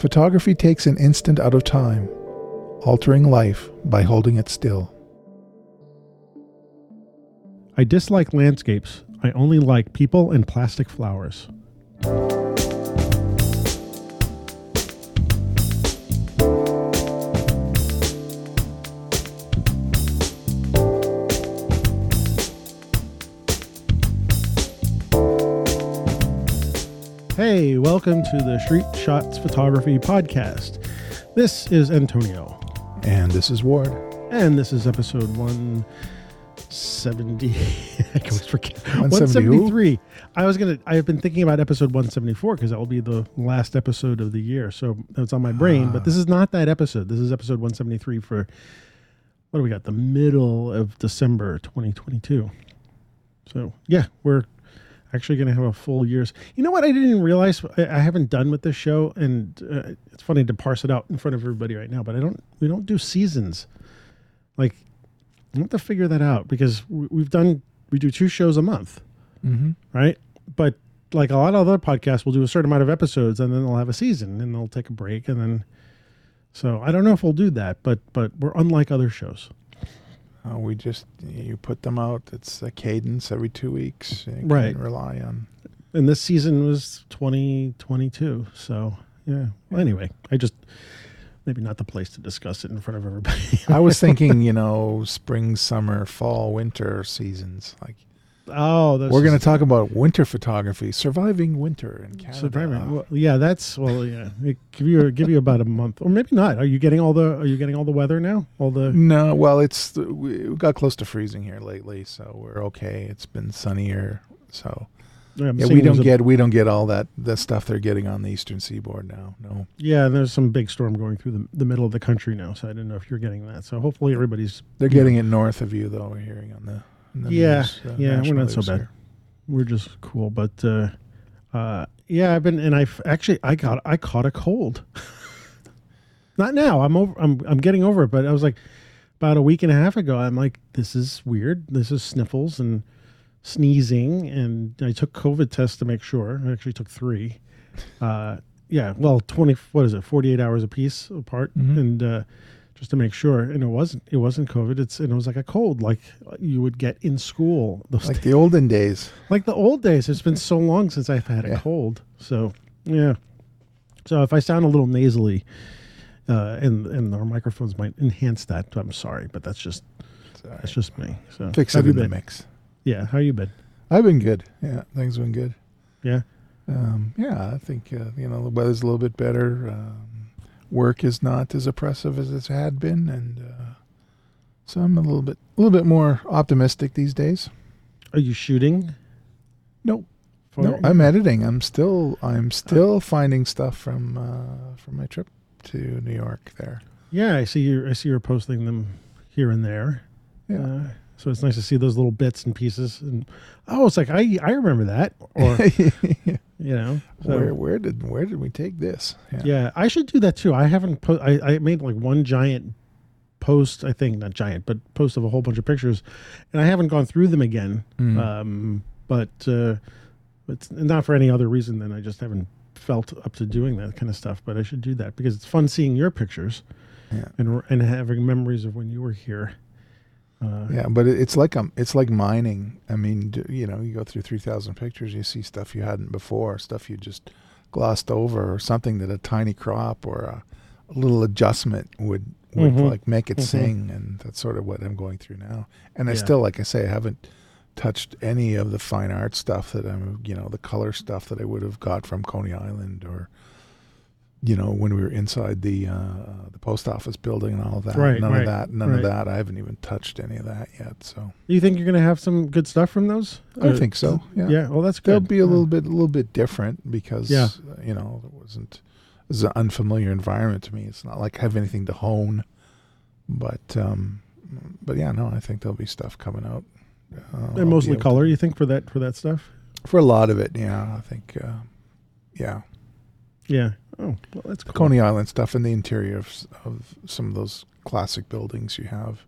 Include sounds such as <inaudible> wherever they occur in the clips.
Photography takes an instant out of time, altering life by holding it still. I dislike landscapes. I only like people and plastic flowers. Welcome to the Street Shots Photography Podcast. This is Antonio, And this is Ward. and this is episode 170. <laughs> I always forget. 173. I was going to, I've been thinking about episode 174 because that will be the last episode of the year. So that's on my brain, but this is not that episode. This is episode 173 for, what do we got? The middle of December 2022. So yeah, we're actually going to have a full year's. You know what? I didn't even realize I, I haven't done with this show, and uh, it's funny to parse it out in front of everybody right now. But I don't. We don't do seasons. Like, I have to figure that out because we, we've done. We do two shows a month, Mm-hmm. right? But like a lot of other podcasts, we'll do a certain amount of episodes, and then they'll have a season, and they'll take a break, and then. So I don't know if we'll do that, but but we're unlike other shows. Uh, we just, you put them out. It's a cadence every two weeks. You Right. Rely on. and this season was 2022 so yeah well, anyway i just maybe not the place to discuss it in front of everybody I was <laughs> thinking, you know, spring, summer, fall, winter seasons. Like oh we're going to talk about winter photography, surviving winter in Canada. surviving well, yeah that's well yeah it give you give you about a month or maybe not are you getting all the are you getting all the weather now all the No, well, it's we we got close to freezing here lately, so we're okay. It's been sunnier, so I'm yeah, we don't there's a- get we don't get all that the stuff they're getting on the eastern seaboard now. No, yeah there's some big storm going through the, the middle of the country now so i didn't know if you're getting that so hopefully everybody's they're getting it north of you though. We're hearing on the Yeah, uh, yeah, we're not so bad. here. we're just cool but uh uh yeah i've been and i've actually i got i caught a cold <laughs> not now i'm over i'm i'm getting over it but i was like about a week and a half ago i'm like this is weird this is sniffles and sneezing and i took covid tests to make sure i actually took three uh yeah well 20 what is it 48 hours a piece apart Mhm. and uh just to make sure and it wasn't it wasn't covid it's and it was like a cold like you would get in school those Like the olden days. like the old days. It's been so long since I've had a cold. So yeah. So if I sound a little nasally, uh, and and our microphones might enhance that, I'm sorry, but that's just It's that's just me. So Fix how it you in the been? mix. Yeah, how you been? I've been good. Yeah, things have been good. Yeah, Um, yeah, I think uh, you know the weather's a little bit better. Um, work is not as oppressive as it had been, and uh, so I'm a little bit a little bit more optimistic these days. are you shooting? No, no, I'm editing. I'm still I'm still finding stuff from uh, from my trip to New York. There, Yeah, I see you. I see you're posting them here and there. yeah. So it's nice to see those little bits and pieces. And oh, it's like I I remember that. Or <laughs> you know, so- where where did where did we take this? Yeah, I should do that too. I haven't put. I, I made like one giant post. I think not giant, but post of a whole bunch of pictures, and I haven't gone through them again. Mm. Um, but uh, it's not for any other reason than I just haven't felt up to doing that kind of stuff. But I should do that because it's fun seeing your pictures Yeah. and and having memories of when you were here. Uh, Yeah, but it's like um, it's like mining. I mean, you know, you go through three thousand pictures, you see stuff you hadn't before, stuff you just glossed over, or something that a tiny crop or a, a little adjustment would would Mhm. like make it Mhm. sing, and that's sort of what I'm going through now. And I still, like I say, I haven't touched any of the fine art stuff that I'm, you know, the color stuff that I would have got from Coney Island or. You know, when we were inside the uh, the post office building and all of that, Right, none right, of that, none right. of that. I haven't even touched any of that yet. So you think you're going to have some good stuff from those? I think so. Yeah. Yeah. Well, that's good. They'll be a little bit, a little bit different because Yeah. uh, you know it wasn't. It's an unfamiliar environment to me. It's not like I have anything to hone, but um, but yeah, no, I think there'll be stuff coming out. Uh, And mostly color. to- You think for that for that stuff? for a lot of it. Yeah, I think. Uh, yeah, Yeah. Oh, well, that's cool. Coney Island stuff in the interior of, of some of those classic buildings you have.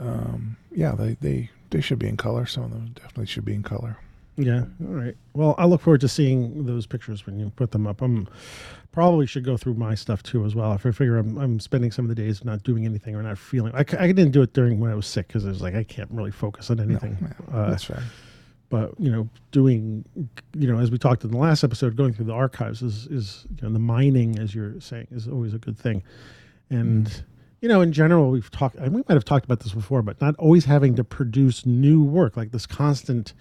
Um, yeah, they, they they should be in color. Some of them definitely should be in color. Yeah. All right. Well, I look forward to seeing those pictures when you put them up. I'm probably should go through my stuff too as well. If I figure I'm, I'm spending some of the days not doing anything or not feeling, I, I didn't do it during when I was sick because I was like I can't really focus on No, anything. yeah, uh, that's right. But you know, doing, you know, as we talked in the last episode, going through the archives is is you know the mining, as you're saying, is always a good thing, and. You know, in general, we've talked, and we might have talked about this before, but not always having to produce new work, like this constant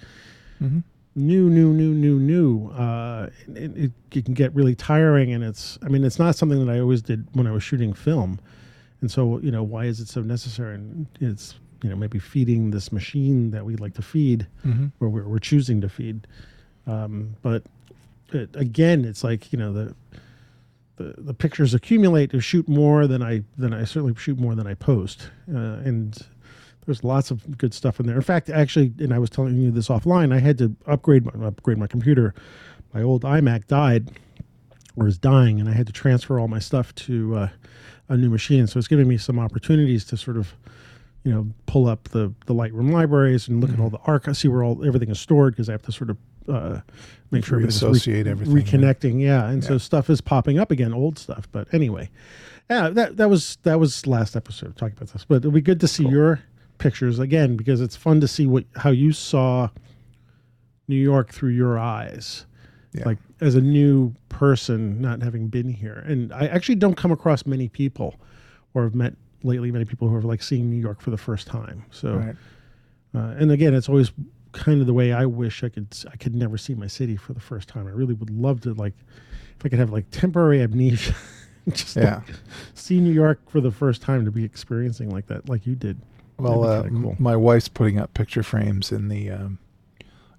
Mhm. new, new, new, new, new. Uh, it, it, it can get really tiring, and it's. I mean, it's not something that I always did when I was shooting film, and so you know, why is it so necessary? And it's you know maybe feeding this machine that we like to feed, Mhm. or we're, we're choosing to feed. Um, but it, again, it's like you know the. The, the pictures accumulate to shoot more than I than I certainly shoot more than I post, uh, and there's lots of good stuff in there. In fact, actually, and I was telling you this offline, I had to upgrade my upgrade my computer. My old iMac died or is dying, and I had to transfer all my stuff to uh, a new machine. So it's giving me some opportunities to sort of, you know, pull up the the Lightroom libraries and look at all the archives, see where all everything is stored because I have to sort of uh, make sure everything's Reassociate everything, yeah. reconnecting. Yeah, and so stuff is popping up again, old stuff. But anyway, yeah, that that was that was last episode talking about this. But it'll be good to see your pictures again because it's fun to see what how you saw New York through your eyes, Yeah. like as a new person, not having been here. And I actually don't come across many people, or have met lately many people who are like seeing New York for the first time. So, Right. uh, and again, it's always kind of the way I wish I could. I could never see my city for the first time. I really would love to like if I could have like temporary amnesia, <laughs> just Yeah. see New York for the first time to be experiencing like that, like you did. Well, uh, That'd be kinda m- cool. my wife's putting up picture frames in the um,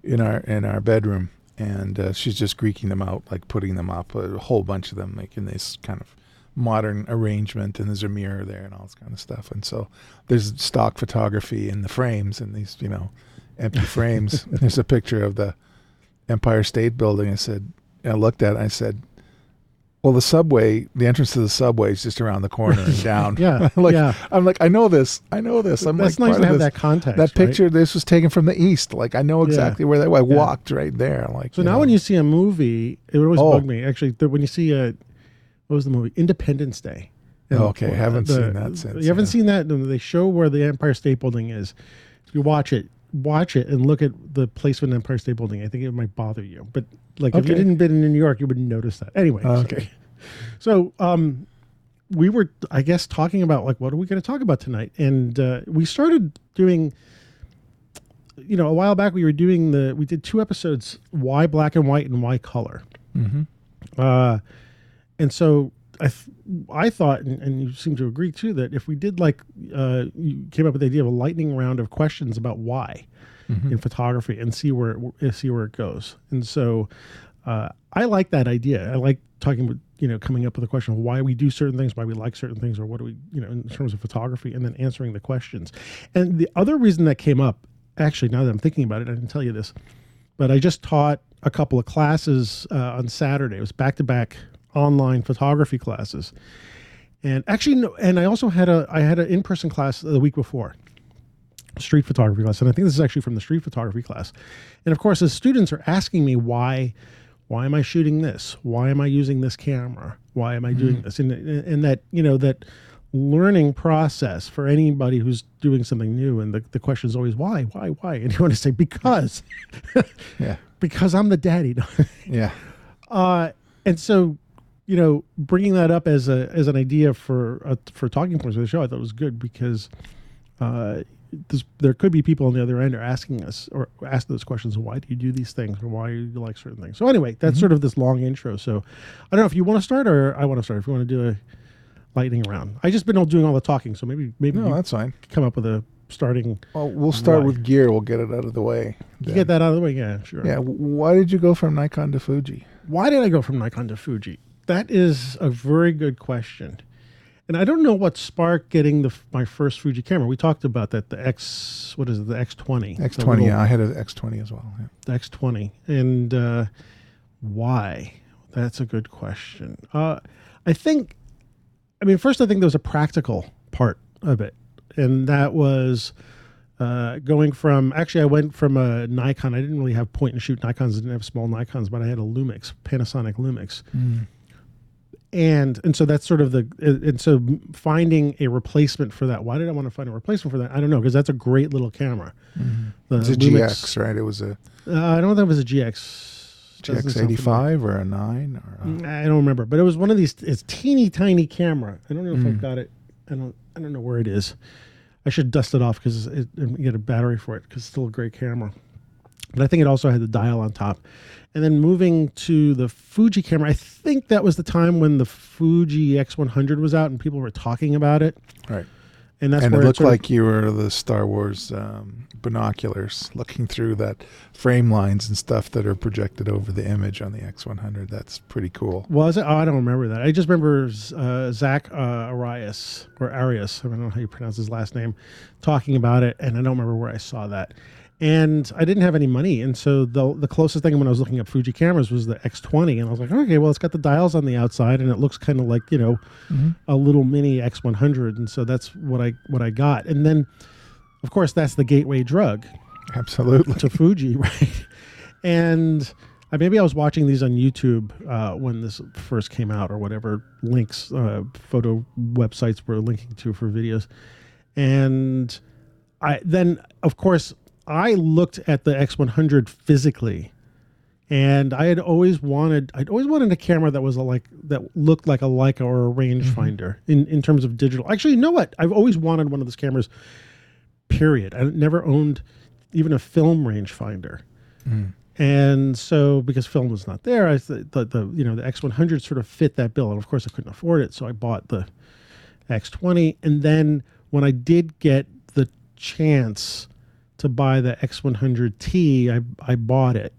in our in our bedroom, and uh, she's just greeking them out, like putting them up, a whole bunch of them, making this kind of modern arrangement. And there's a mirror there and all this kind of stuff. And so there's stock photography in the frames and these, you know, empty frames. <laughs> there's a picture of the Empire State Building. I said, I looked at it. I said. Well, the subway, the entrance to the subway is just around the corner and <laughs> down. Yeah, <laughs> like, yeah. I'm like, I know this. I know this. I'm That's like, nice to have this. that context. That right? picture, this was taken from the east. Like, I know Yeah. exactly where that. I walked right there. Like, So now, when you see a movie, it would always Oh. bug me. Actually, when you see a what was the movie Independence Day? And Oh, okay. Haven't the- seen that since, You haven't yeah. seen that? They show where the Empire State Building is. If you watch it, watch it and look at the placement of the Empire State Building. I think it might bother you, but like if you didn't been in New York, you wouldn't notice that. Anyway, so- okay. <laughs> So, um, we were, I guess, talking about like what are we going to talk about tonight, and uh, we started doing. You know, a while back we were doing the we did two episodes: why black and white and why color. hmm Uh, and so I, th- I thought, and, and you seem to agree too, that if we did like, uh, you came up with the idea of a lightning round of questions about why Mm-hmm. in photography and see where it, see where it goes. And so, uh, I like that idea. I like talking about you know coming up with a question of why we do certain things, why we like certain things, or what do we you know in terms of photography, and then answering the questions. And the other reason that came up, actually, now that I'm thinking about it, I didn't tell you this, but I just taught a couple of classes uh, on Saturday. It was back to back online photography classes, and actually, no, and I also had a I had an in person class the week before, street photography class, and I think this is actually from the street photography class. And of course, the students are asking me why. Why am I shooting this? Why am I using this camera? Why am I doing this? And, and that you know that learning process for anybody who's doing something new, and the, the question is always why, why, why, and <laughs> you want to say because, Yeah. <laughs> because I'm the daddy. <laughs> Yeah. Uh, and so, you know, bringing that up as a as an idea for uh, for talking points for the show, I thought was good because uh, this, there could be people on the other end are asking us or ask those questions. Why do you do these things, or why do you like certain things? So anyway, that's sort of this long intro. So I don't know if you want to start or I want to start. If you want to do a lightning round, I just been all doing all the talking, so maybe maybe No, you that's fine. come up with a starting. Well, we'll start Why? with gear. We'll get it out of the way. You then. get that out of the way, yeah, sure. Yeah. Why did you go from Nikon to Fuji? Why did I go from Nikon to Fuji? That is a very good question. And I don't know what sparked getting the my first Fuji camera. We talked about that the X what is it the X20 X20. little- Yeah, I had an X20 as well. Yeah. the X20 and uh, why? That's a good question. Uh, I think, I mean, first I think there was a practical part of it, and that was Uh, going from actually, I went from a Nikon. I didn't really have point and shoot Nikons. I didn't have small Nikons, but I had a Lumix, Panasonic Lumix, Mm. And and so that's sort of the and so finding a replacement for that. Why did I want to find a replacement for that? I don't know because that's a great little camera. The It was a Lumix- GX, right? It was a Uh, I don't think it was a GX. GX eighty five or a nine or a, I don't remember, but it was one of these. It's teeny tiny camera. I don't know if Mm. I've got it. I don't. I don't know where it is. I should dust it off because it, and get a battery for it because it's still a great camera. But I think it also had the dial on top. And then moving to the Fuji camera, I think that was the time when the Fuji X100 was out and people were talking about it. right. And that's and it looked like you were the Star Wars um, binoculars looking through that frame lines and stuff that are projected over the image on the X one hundred. That's pretty cool. Was it? Oh, I don't remember that. I just remember uh, Zack uh, Arias or Arias. I don't know how you pronounce his last name, talking about it, and I don't remember where I saw that. And I didn't have any money, and so the the closest thing when I was looking up Fuji cameras was the X20, and I was like, okay, well, it's got the dials on the outside, and it looks kind of like you know a little mini X100, and so that's what I what I got. And then, of course, that's the gateway drug Absolutely. to Fuji, <laughs> right? And I, maybe I was watching these on YouTube uh, when this first came out, or whatever links, uh, photo websites were linking to for videos. And I then, of course, I looked at the X100 physically, and I had always wanted, I'd always wanted a camera that was a, like that looked like a Leica or a rangefinder mm-hmm. in in terms of digital. Actually, you know what? I've always wanted one of those cameras. Period. I never owned even a film rangefinder. Mm. And so, because film was not there, I th- the, the you know the X100 sort of fit that bill, and of course I couldn't afford it, so I bought the X20. And then when I did get the chance to buy the X100T, I I bought it,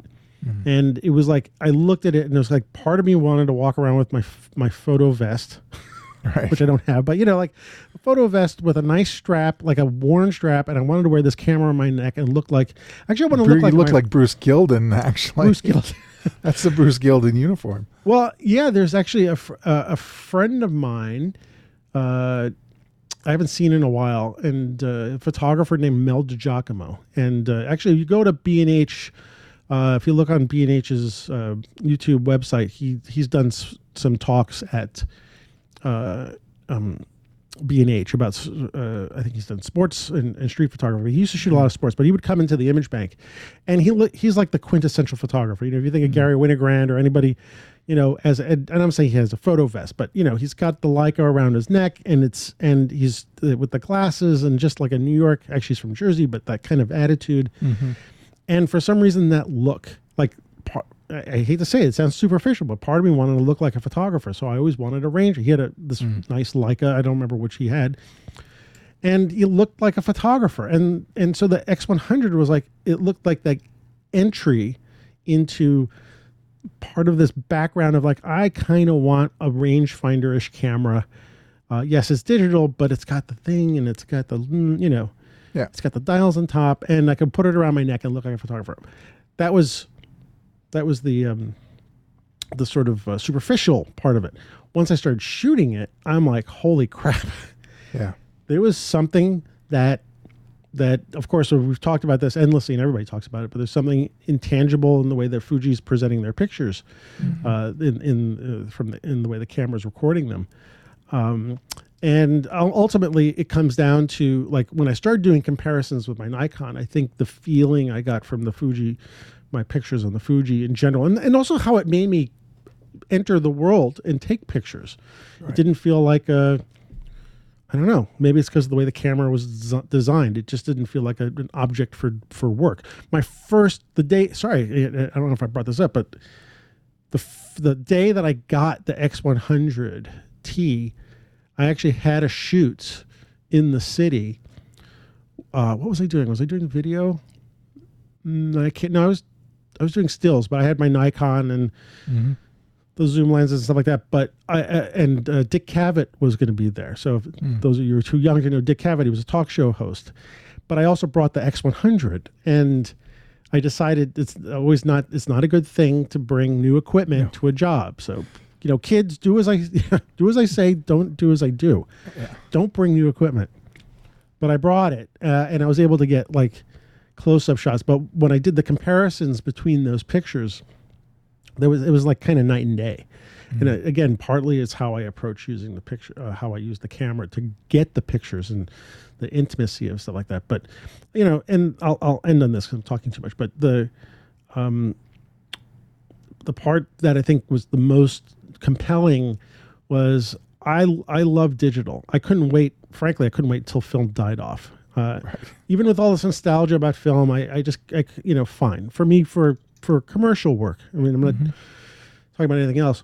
and it was like I looked at it, and it was like part of me wanted to walk around with my my photo vest, <laughs> Right. which I don't have, but you know, like a photo vest with a nice strap, like a worn strap, and I wanted to wear this camera on my neck and look like actually I want to Bru- look like you look my- like Bruce Gilden, <laughs> actually. Bruce Gilden. <laughs> That's the Bruce Gilden uniform. Well, yeah, there's actually a, fr- uh, a friend of mine. Uh, I haven't seen in a while, and uh, a photographer named Mel DiGiacomo. And uh, actually, if you go to B and H. Uh, if you look on B and H's uh, YouTube website, he he's done s- some talks at uh, um, B and H about. Uh, I think he's done sports and, and street photography. He used to shoot a lot of sports, but he would come into the image bank, and he look, he's like the quintessential photographer. You know, if you think of Garry Winogrand or anybody, you know, as and, and I'm saying he has a photo vest, but you know, he's got the Leica around his neck, and it's and he's uh, with the glasses and just like a New York. Actually, he's from Jersey, but that kind of attitude. And for some reason, that look like. Part, I hate to say it, it sounds superficial, but part of me wanted to look like a photographer. So I always wanted a ranger. He had a this nice Leica. I don't remember which he had, and he looked like a photographer. And and so the X100 was like it looked like that entry into part of this background of like I kind of want a rangefinder-ish camera. Uh, yes, it's digital, but it's got the thing and it's got the mm, you know, Yeah. it's got the dials on top, and I can put it around my neck and look like a photographer. That was that was the um, the sort of uh, superficial part of it. Once I started shooting it, I'm like, holy crap! <laughs> Yeah. there was something that that of course we've talked about this endlessly and everybody talks about it but there's something intangible in the way that fuji's presenting their pictures uh, in, in uh, from the, in the way the camera's recording them um, and ultimately it comes down to like when i started doing comparisons with my nikon i think the feeling i got from the fuji my pictures on the fuji in general and, and also how it made me enter the world and take pictures it didn't feel like a I don't know. Maybe it's because of the way the camera was des- designed. It just didn't feel like a, an object for for work. My first the day. Sorry, I don't know if I brought this up, but the f- the day that I got the X100T, I actually had a shoot in the city. Uh, what was I doing? Was I doing video? Mm, I can't. No, I was I was doing stills, but I had my Nikon and the zoom lenses and stuff like that. But I uh, and uh, Dick Cavett was going to be there. So if those of you who are too young to know Dick Cavett, he was a talk show host. But I also brought the X100, and I decided it's always not it's not a good thing to bring new equipment to a job. So you know, kids, do as I <laughs> do as I say, don't do as I do. Don't bring new equipment. but I brought it uh, and I was able to get like close up shots. But when I did the comparisons between those pictures, there was it was like kind of night and day. And uh, again, partly it's how I approach using the picture, uh, how I use the camera to get the pictures and the intimacy of stuff like that. But you know, and I'll, I'll end on this because I'm talking too much. But the um, the part that I think was the most compelling was I I love digital. I couldn't wait. Frankly, I couldn't wait till film died off. Uh, Even with all this nostalgia about film, I, I just I you know fine for me for for commercial work. I mean, I'm not talking about anything else.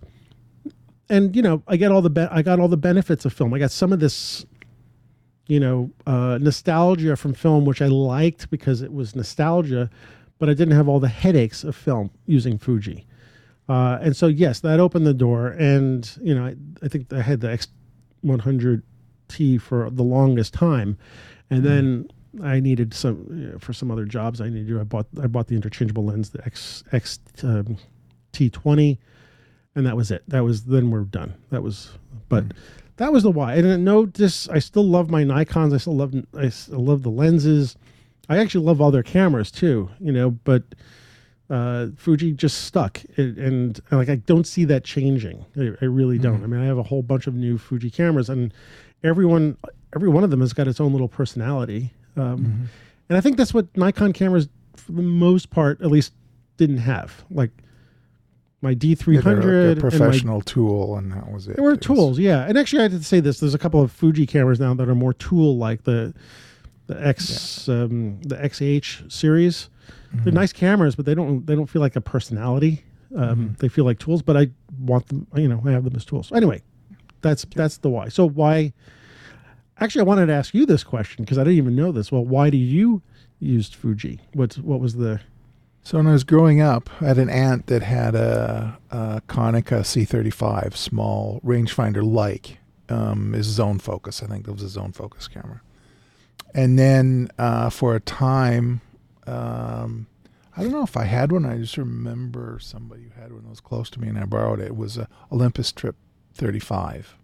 And you know, I get all the be- I got all the benefits of film. I got some of this, you know, uh, nostalgia from film, which I liked because it was nostalgia, but I didn't have all the headaches of film using Fuji. Uh, and so, yes, that opened the door. And, you know, I, I think I had the X100T for the longest time. And then I needed some, you know, for some other jobs I needed to do, I bought, I bought the interchangeable lens, the X, X um, T20. And that was it. That was, then we're done. That was, but that was the why. And no, this, I still love my Nikons. I still love, I s- I love the lenses. I actually love all their cameras too, you know, but uh, Fuji just stuck, it, and uh, like I don't see that changing. I, I really don't. I mean, I have a whole bunch of new Fuji cameras, and everyone, every one of them has got its own little personality. Um, And I think that's what Nikon cameras, for the most part, at least, didn't have. Like my D300. Yeah, they're like a hundred, and my professional tool, and that was it. they were It was- tools, yeah. And actually, I had to say this: there's a couple of Fuji cameras now that are more tool-like. The the X um, the XH series. Mm-hmm. They're nice cameras, but they don't they don't feel like a personality. Um, Mm-hmm. They feel like tools, but I want them. You know, I have them as tools. Anyway, that's that's the why. So why? Actually, I wanted to ask you this question because I didn't even know this. Well, why do you use Fuji? What's what was the? So when I was growing up, I had an aunt that had a, a Konica C35 small rangefinder like um, is zone focus. I think it was a zone focus camera. And then uh, for a time, um, I don't know if I had one. I just remember somebody who had one that was close to me, and I borrowed it. It was a Olympus Trip 35,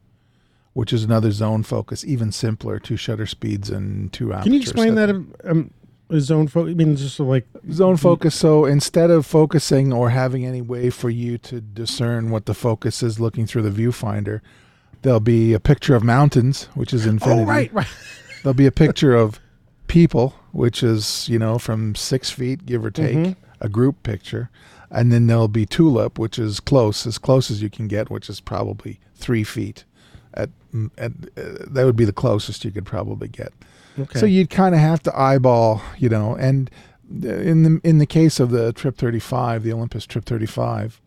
which is another zone focus, even simpler, two shutter speeds and two apertures. Can you explain that? Um, a zone focus. I mean, just like zone focus so instead of focusing or having any way for you to discern what the focus is looking through the viewfinder there'll be a picture of mountains which is infinity Oh, right, right. there'll be a picture of people which is you know from six feet give or take Mhm. a group picture and then there'll be tulip which is close as close as you can get which is probably three feet at, at uh, that would be the closest you could probably get Okay. so you'd kind of have to eyeball, you know, and in the in the case of the Trip 35, the Olympus Trip 35,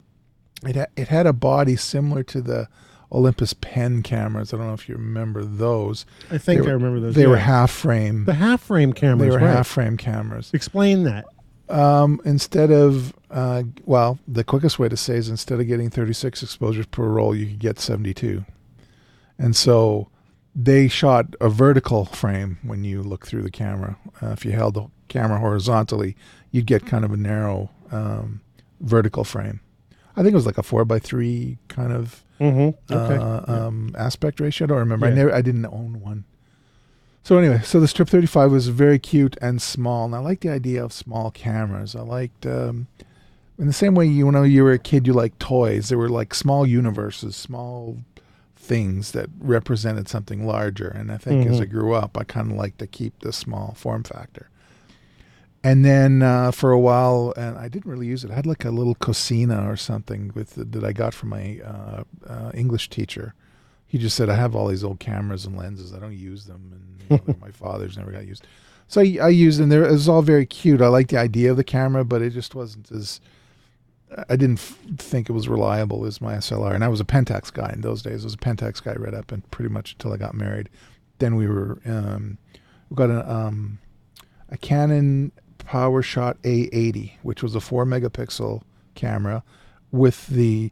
it ha- it had a body similar to the Olympus Pen cameras. I don't know if you remember those. I think they I remember those. They were half frame. the half frame cameras. They were right. half frame cameras. Explain that. Um, instead of uh, well, the quickest way to say is instead of getting 36 exposures per roll, you could get 72. And so they shot a vertical frame when you look through the camera. Uh, if you held the camera horizontally, you'd get kind of a narrow um, vertical frame. I think it was like a four by three kind of Mm-hmm. Okay. uh, um, aspect ratio. I don't remember. I never. I didn't own one. So anyway, so the Trip 35 was very cute and small, and I liked the idea of small cameras. I liked, um, in the same way you know you were a kid, you liked toys. There were like small universes, small things that represented something larger. And I think as Mhm. I grew up, I kind of liked to keep the small form factor. And then uh, for a while, and I didn't really use it. I had like a little Cosina or something with that I got from my uh, uh, English teacher. He just said, "I have all these old cameras and lenses. I don't use them, and you know, <laughs> my father's never got used." So I, I used them. There, it was all very cute. I liked the idea of the camera, but it just wasn't as. I didn't f- think it was reliable as my SLR, and I was a Pentax guy in those days. I was a Pentax guy right up and pretty much until I got married. Then we were um, we got a um, a Canon PowerShot A80, which was a four megapixel camera with the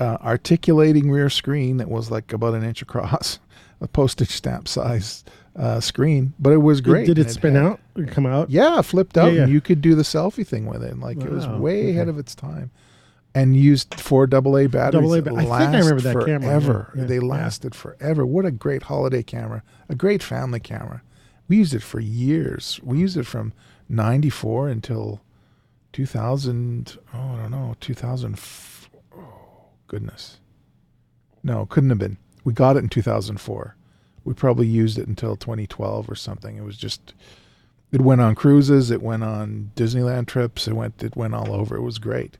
uh, articulating rear screen that was like about an inch across, <laughs> a postage stamp size uh, screen, but it was great. Did, and it spin had- out or come out? Yeah, flipped out, Yeah, and you could do the selfie thing with it. Like it was Wow, way ahead of its time, and used four AA batteries. AA that ba- I think I remember that camera, yeah, forever. yeah, they yeah. lasted forever. What a great holiday camera! A great family camera. We used it for years. We used it from '94 until 2000. Oh, I don't know, 2000. Oh, goodness. No, couldn't have been. We got it in 2004. We probably used it until 2012 or something. It was just. It went on cruises. It went on Disneyland trips. It went. It went all over. It was great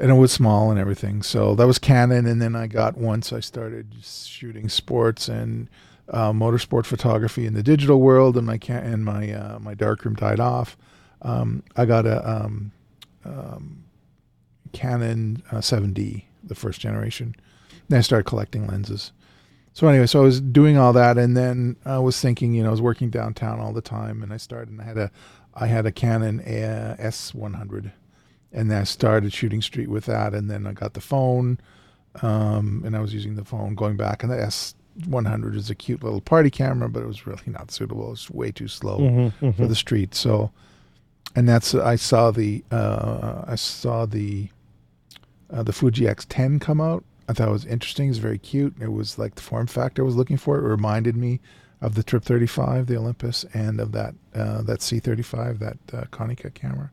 and it was small and everything. So that was Canon, and then I got once I started shooting sports and uh, motorsport photography in the digital world, and my ca- and my uh, my darkroom died off. Um, I got a um, um, Canon uh, 7D, the first generation. Then I started collecting lenses. So anyway, so I was doing all that, and then I was thinking, you know, I was working downtown all the time, and I started, and I had a, I had a Canon uh, S100 and then I started shooting street with that, and then I got the phone, um, and I was using the phone going back, and the S100 is a cute little party camera, but it was really not suitable. It's way too slow Mm-hmm, mhm, for the street. So, and that's I saw the uh, I saw the uh, the Fuji X10 come out. I thought it was interesting. It's very cute. It was like the form factor I was looking for. It reminded me of the Trip 35, the Olympus, and of that uh, that C35, that uh, Konica camera.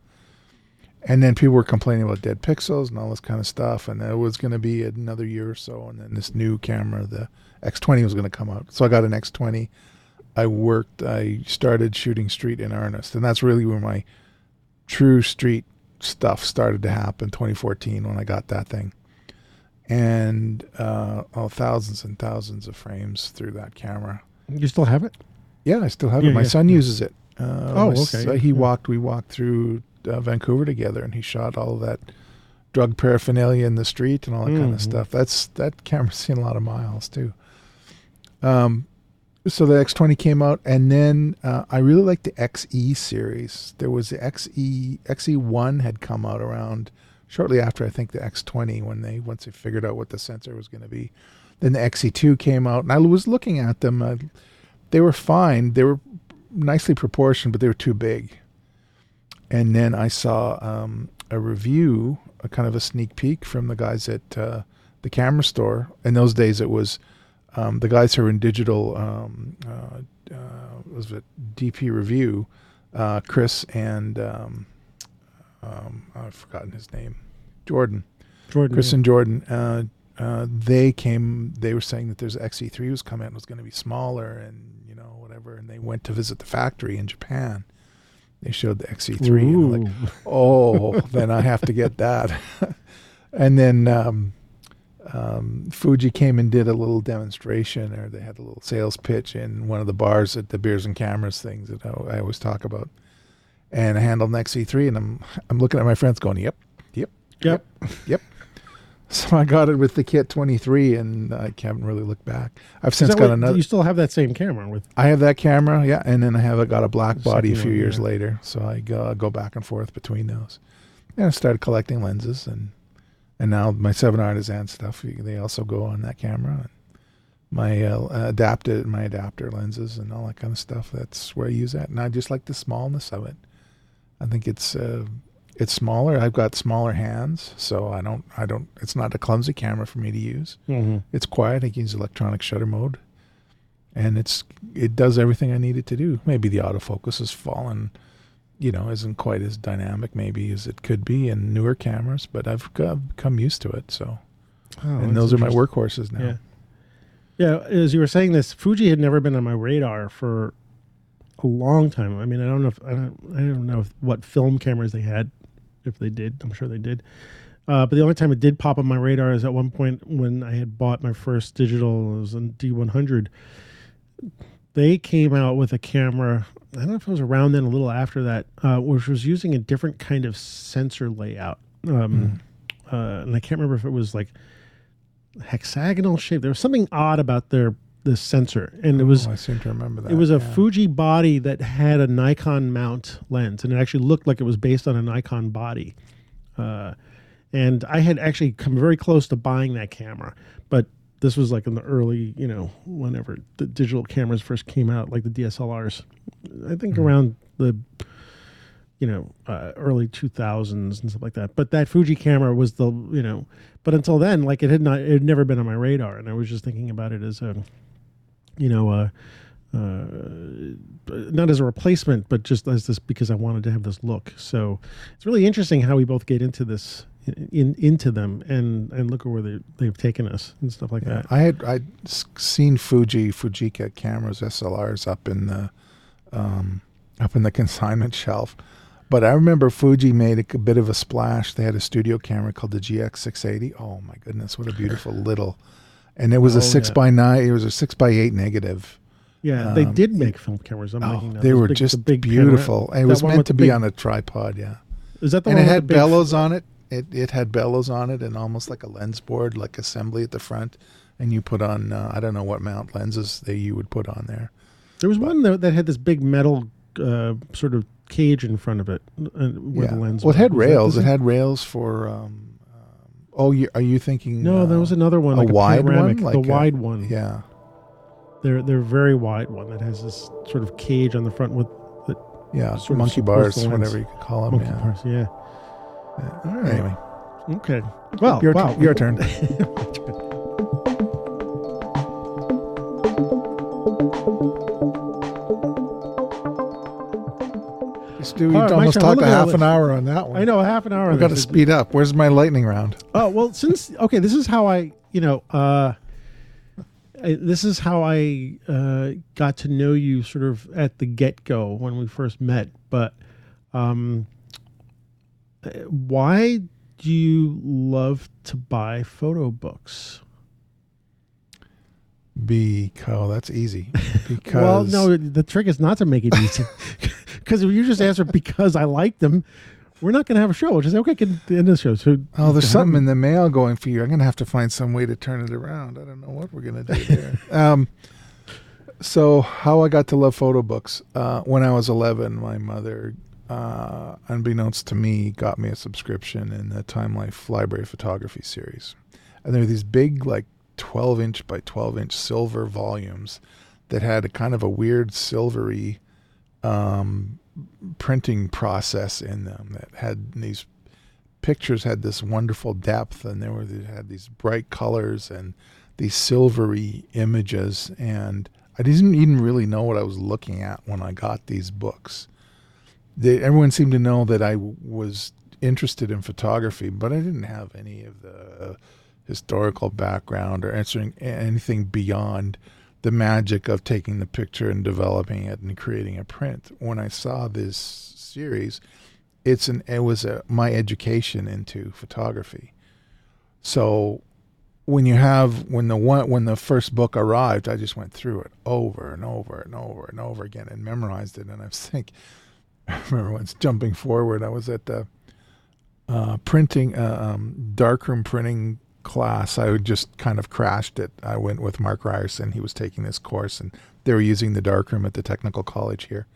And then people were complaining about dead pixels and all this kind of stuff, and it was going to be another year or so, and then this new camera, the X20, was going to come out. So I got an X20. I worked. I started shooting street in earnest, and that's really where my true street stuff started to happen. 2014 when I got that thing, and uh, oh, thousands and thousands of frames through that camera. You still have it? Yeah, I still have Yeah, it. My yeah, son yeah. uses it. Uh, Oh, okay. he Yeah. walked. We walked through uh, Vancouver together, and he shot all of that drug paraphernalia in the street and all that kind Mhm. of stuff. That's that camera's <laughs> seen a lot of miles too. Um, so the X20 came out, and then uh, I really liked the XE series. There was the XE XE1 had come out around shortly after I think the X20 when they once they figured out what the sensor was going to be. Then the XE2 came out, and I was looking at them. Uh, they were fine. They were nicely proportioned, but they were too big. And then I saw um, a review, a kind of a sneak peek from the guys at uh, the camera store. In those days, it was um, the guys who were in digital. Um, uh, uh, was it DP Review? Uh, Chris and um, I've forgotten his name. Jordan. Jordan. Chris yeah. and Jordan, uh, uh, they came. They were saying that there's XE3 was coming out and was going to be smaller and you know whatever. And they went to visit the factory in Japan. They showed the XE3 and I'm like, <laughs> oh, then I have to get that. <laughs> and then um, um, Fuji came and did a little demonstration, or they had a little sales pitch in one of the bars at the Beers and Cameras things that I, I always talk about. And I handled an XE3, and I'm I'm looking at my friends going, yep, yep, Yep. yep. <laughs> So I got it with the Kit 23, and I haven't really looked back. I've since got what- another. You still have that same camera with? I have that camera, yeah, and then I have I got a black body a few years later, so I go, go back and forth between those. And I started collecting lenses, and and now my seven artisan stuff they also go on that camera. And my uh, adapted my adapter lenses and all that kind of stuff. That's where I use that, and I just like the smallness of it. I think it's uh, it's smaller. I've got smaller hands, so I don't I don't. It's not a clumsy camera for me to use Mm-hmm. it's quiet. I can use electronic shutter mode, and it's it does everything I need it to do. Maybe the autofocus has fallen, you know, isn't quite as dynamic maybe as it could be in newer cameras, but I've become used to it. So, and those are my workhorses now. Yeah. Yeah, as you were saying this, Fuji had never been on my radar for a long time. I mean, I don't know if I don't I don't know if, what film cameras they had, if they did. I'm sure they did. Uh, but the only time it did pop on my radar is at one point when I had bought my first digital. It was a D100. They came out with a camera. I don't know if it was around then, a little after that, uh, which was using a different kind of sensor layout. Um, uh, and I can't remember if it was like hexagonal shape. There was something odd about their the sensor, and it was Oh, I seem to remember that. it was a yeah. Fuji body that had a Nikon mount lens, and it actually looked like it was based on a Nikon body. Uh, and I had actually come very close to buying that camera, but this was like in the early, you know, whenever the digital cameras first came out, like the DSLRs. I think Mhm. around the, you know, uh, early two thousands and stuff like that. But that Fuji camera was the, you know, but until then, like it had not, it had never been on my radar, and I was just thinking about it as a, you know, uh, uh, not as a replacement, but just as this because I wanted to have this look. So it's really interesting how we both get into this in into them and and look at where they they've taken us and stuff like that. I had I'd seen Fuji Fujica cameras SLRs up in the um, up in the <laughs> consignment shelf, but I remember Fuji made a bit of a splash. They had a studio camera called the GX680. Oh my goodness, what a beautiful little! And it was Oh, a six yeah. by nine. It was a six by eight negative. Yeah, they Um, did make film cameras. I'm Oh, they were big- just beautiful. It was meant to be big- on a tripod. Yeah. Is that the and one it had bellows on it. It it had bellows on it, and almost like a lens board, like assembly at the front. And you put on uh, I don't know what mount lenses that you would put on there. There was one that, that had this big metal uh, sort of cage in front of it, uh, where yeah. the lens. well, it had was. Was that rails. It had rails for. Um, oh, you, are you thinking? No, there uh, was another one, a like a, wide one? Like the a- wide one. Yeah, They're they're very wide one that has this sort of cage on the front with yeah. Sort monkey bars, the whatever you could call them. monkey yeah. parts. Yeah. yeah. All right. Anyway, Okay. Well, your, wow. tu- your turn. <laughs> <laughs> Stu, we right, almost talked a half an hour on that one. I know a half an hour. We've got to speed up. Where's my lightning round? Oh well, since okay, this is how I, you know, uh, I, this is how I uh, got to know you sort of at the get go when we first met. But um, why do you love to buy photo books? Because that's easy. Because <laughs> well, no, the trick is not to make it easy. <laughs> Because if you just answer because I like them, we're not going to have a show. We'll just say, okay, get the end of the show. So, Oh, there's something in the mail going for you. I'm gonna have to find some way to turn it around. I don't know what we're gonna do there. <laughs> um, so how I got to love photo books? Uh, when I was 11, my mother, uh, unbeknownst to me, got me a subscription in the Time Life Library Photography series, and there were these big, like 12 inch by 12 inch silver volumes that had a kind of a weird silvery um, printing process in them that had these pictures had this wonderful depth and they were they had these bright colors and these silvery images and I didn't even really know what I was looking at when I got these books. They, everyone seemed to know that I w- was interested in photography, but I didn't have any of the historical background or answering anything beyond the magic of taking the picture and developing it and creating a print. When I saw this series, it's an it was a my education into photography. So when you have when the one when the first book arrived, I just went through it over and over and over and over again and memorized it. And I think <laughs> I remember once jumping forward, I was at the uh, printing uh, um, darkroom printing class. I just kind of crashed it. I went with Mark Ryerson. He was taking this course, and they were using the darkroom at the technical college here.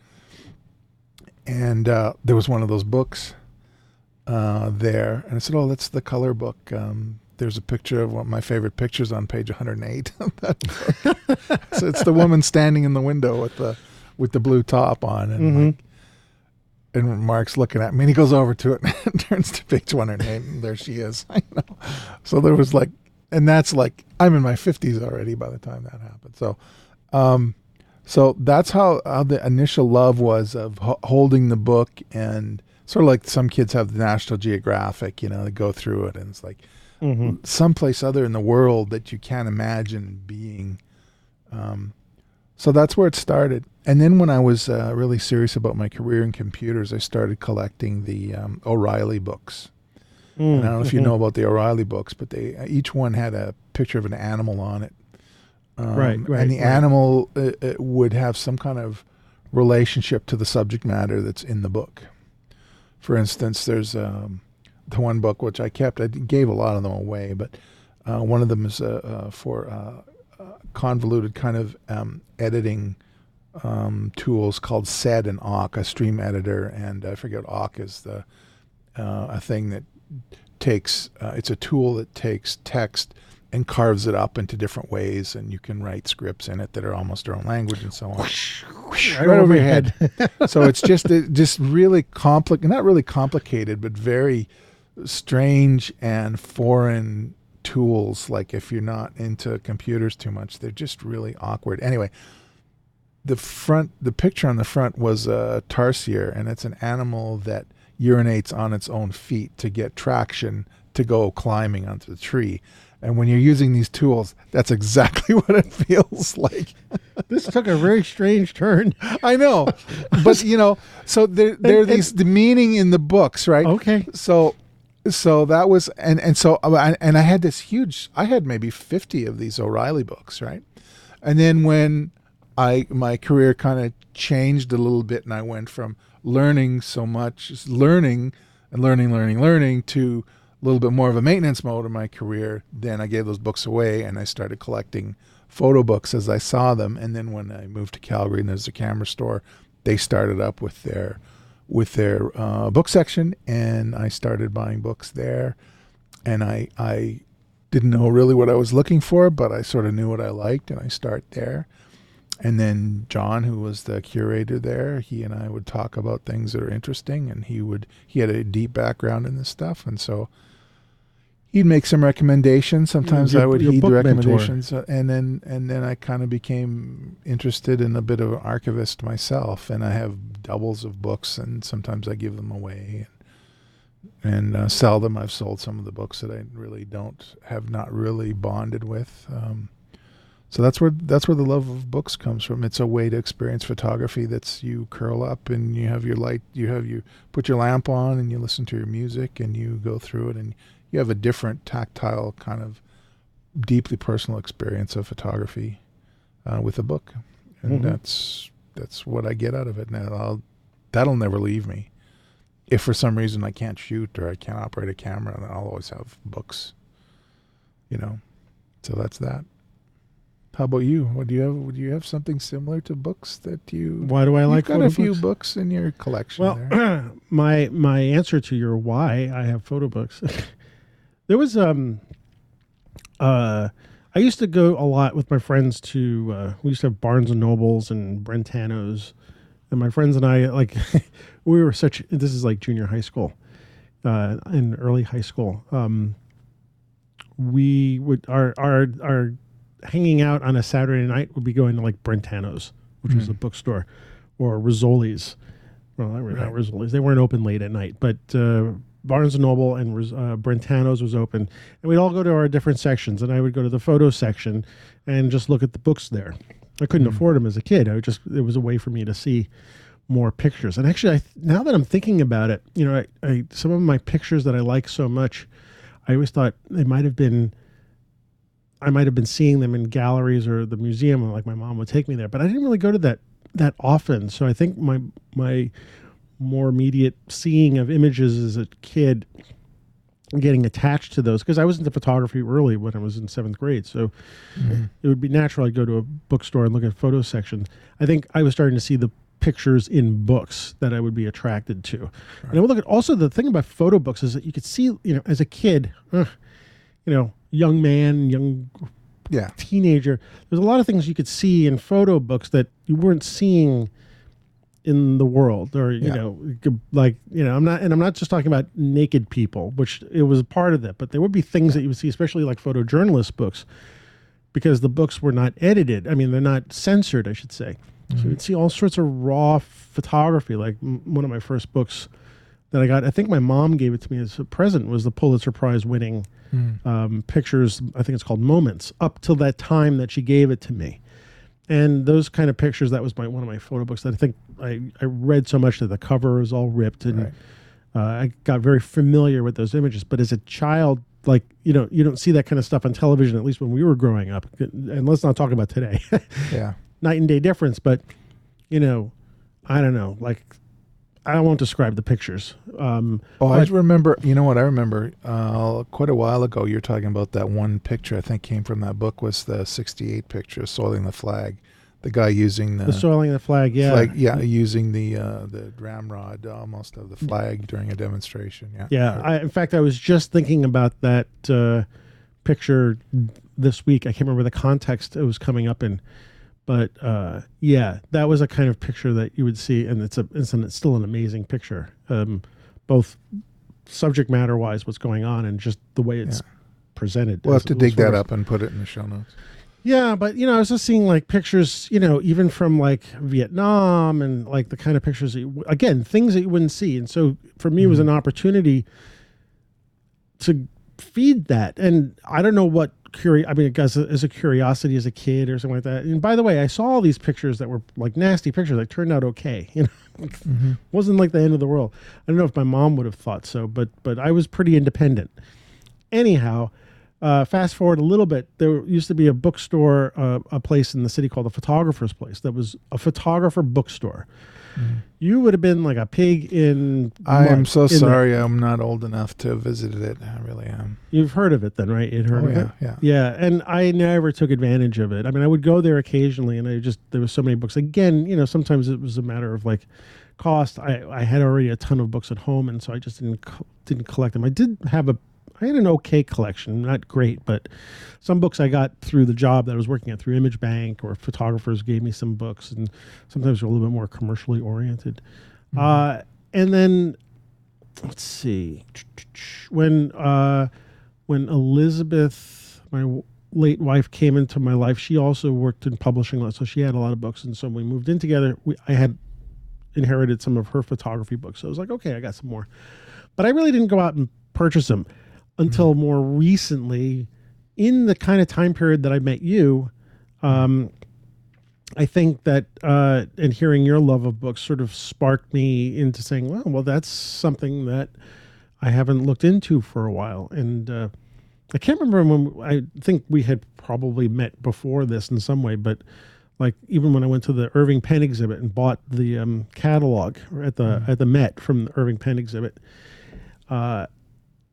And uh, there was one of those books uh, there, and I said, "Oh, that's the color book." Um, there's a picture of one of my favorite pictures on page 108 <laughs> of that book. <laughs> so it's the woman standing in the window with the with the blue top on, and Mhm. like, and Mark's looking at me, and he goes over to it <laughs> and turns to page 108, and there she is. <laughs> I know. So there was like, and that's like I'm in my 50s already by the time that happened. So, um, so that's how, how the initial love was of ho- holding the book and sort of like some kids have the National Geographic, you know, they go through it and it's like Mhm. someplace other in the world that you can't imagine being. Um, so that's where it started. And then when I was uh, really serious about my career in computers, I started collecting the um, O'Reilly books. Mm, And I don't know if you mhm. <laughs> know about the O'Reilly books, but they each one had a picture of an animal on it. Um, Right, right, And the right. animal uh, uh, would have some kind of relationship to the subject matter that's in the book. For instance, there's um, the one book which I kept. I gave a lot of them away, but uh, one of them is uh, uh, for uh, uh, convoluted kind of um, editing um, tools called SED and awk, a stream editor, and I forget awk is the uh, a thing that takes uh, it's a tool that takes text and carves it up into different ways and you can write scripts in it that are almost their own language and so on. Right, over your head. <laughs> so it's just it just really complicated not really complicated but very strange and foreign tools like if you're not into computers too much they're just really awkward. Anyway the front the picture on the front was a tarsier and it's an animal that urinates on its own feet to get traction to go climbing onto the tree. And when you're using these tools that's exactly <laughs> what it feels like. <laughs> This took a very strange turn. <laughs> i know. But you know so there there are And- and- these the meaning in the books right? Okay. so so that was and and so uh, and i had this huge i had maybe 50 of these o'reilly books right? And then when i my career kind of changed a little bit and i went from learning so much learning and learning learning learning to a little bit more of a maintenance mode in my career then i gave those books away and i started collecting photo books as i saw them. And then when i moved to calgary and there's a camera store they started up with their with their uh, book section, and I started buying books there. And I I didn't know really what I was looking for, but I sort of knew what I liked, and I start there. And then John, who was the curator there, he and I would talk about things that are interesting, and he would he had a deep background in this stuff, and so he'd make some recommendations. Sometimes Your- I would heed the book mentor. recommendations, uh, and then and then I kind of became interested in a bit of an archivist myself, and I have doubles of books, and sometimes I give them away and, and uh, sell them. I've sold some of the books that I really don't have not really bonded with. Um, so that's where that's where the love of books comes from. It's a way to experience photography. That's you curl up and you have your light, you have you put your lamp on and you listen to your music and you go through it and you have a different tactile kind of deeply personal experience of photography uh, with a book, and Mhm. that's that's what I get out of it. Now I'll, that'll never leave me. If for some reason I can't shoot or I can't operate a camera, then I'll always have books. You know, so that's that. How about you? What do you have? Do you have something similar to books that you? Why do I like You've got a few books? books in your collection. there. Well, <clears throat> my my answer to your why I have photo books. <laughs> there was um uh I used to go a lot with my friends to uh, we used to have Barnes and Nobles and Brentanos and my friends and I like <laughs> we were such this is like junior high school uh in early high school um we would our our our hanging out on a Saturday night would be going to like Brentanos which was Hmm. a bookstore or Rizzoli's well, not Right. Rizzoli's. They weren't open late at night, but uh, Barnes and Noble and uh, Brentano's was open, and we'd all go to our different sections. And I would go to the photo section and just look at the books there. I couldn't Mm. afford them as a kid. I would just it was a way for me to see more pictures. And actually, I now that I'm thinking about it, you know, I, I some of my pictures that I like so much, I always thought they might have been. I might have been seeing them in galleries or the museum, like my mom would take me there, but I didn't really go to that that often. So I think my my more immediate seeing of images as a kid getting attached to those because I was into photography early when I was in seventh grade. So Mhm. it would be natural I'd go to a bookstore and look at photo sections. I think I was starting to see the pictures in books that I would be attracted to. And I would look at also the thing about photo books is that you could see, you know, as a kid, uh, you know, young man, young Yeah. teenager, there's a lot of things you could see in photo books that you weren't seeing in the world or you Yeah. know like you know i'm not and i'm not just talking about naked people which it was a part of that but there would be things that you would see especially like photojournalist books because the books were not edited i mean they're not censored i should say so you'd see all sorts of raw photography like m- one of my first books that i got i think my mom gave it to me as a present was the pulitzer prize winning Mm. um, pictures. I think it's called Moments. Up till that time that she gave it to me, and those kind of pictures. That was my one of my photo books that I think I, I read so much that the cover was all ripped, and Right. uh, I got very familiar with those images. But as a child, like you know, you don't see that kind of stuff on television. At least when we were growing up. And let's not talk about today. <laughs> Yeah. Night and day difference. But you know, I don't know. Like I won't describe the pictures. Um, Oh, I remember. You know what? I remember uh, quite a while ago. You're talking about that one picture. I think came from that book was the '68 picture, soiling the flag. The guy using the, the soiling the flag. Yeah. flag, yeah, using the uh, the ramrod almost of the flag during a demonstration. Yeah, Yeah, I, in fact, I was just thinking about that uh, picture this week. I can't remember the context it was coming up in, but uh, yeah, that was a kind of picture that you would see, and it's a it's, an, it's still an amazing picture, um, both subject matter wise, what's going on, and just the way it's presented. we'll have to dig that up and put it in the show notes. Yeah, but you know, I was just seeing like pictures, you know, even from like Vietnam and like the kind of pictures that you, again, things that you wouldn't see. And so for me, it was an opportunity to feed that. And I don't know what curi I mean, as a, as a curiosity as a kid or something like that. And by the way, I saw all these pictures that were like nasty pictures that turned out okay. <laughs> You know, wasn't like the end of the world. I don't know if my mom would have thought so, but but I was pretty independent. Anyhow, uh, fast forward a little bit, there used to be a bookstore, uh, a place in the city called the Photographer's Place. That was a photographer bookstore. Mm-hmm. You would have been like a pig in. I am so in the- sorry. I'm not old enough to have visited it. I really am. You've heard of it then, right? You'd heard Oh of yeah, it. yeah. Yeah, and I never took advantage of it. I mean, I would go there occasionally, and I just there was so many books. Again, you know, sometimes it was a matter of like cost. I I had already a ton of books at home, and so I just didn't didn't collect them. I did have a I had an okay collection, not great, but some books I got through the job that I was working at through Image Bank, or photographers gave me some books, and sometimes they're a little bit more commercially oriented. Uh, and then let's see when uh, when Elizabeth, my w- late wife, came into my life, she also worked in publishing, a lot, so she had a lot of books. And so when we moved in together, we, I had inherited some of her photography books. So I was like, okay, I got some more. But I really didn't go out and purchase them until more recently, in the kind of time period that I met you. Um, I think that uh, and hearing your love of books sort of sparked me into saying, well, well, that's something that I haven't looked into for a while. And uh, I can't remember when I think we had probably met before this in some way, but like even when I went to the Irving Penn exhibit and bought the um, catalog at the at the Met from the Irving Penn exhibit, uh,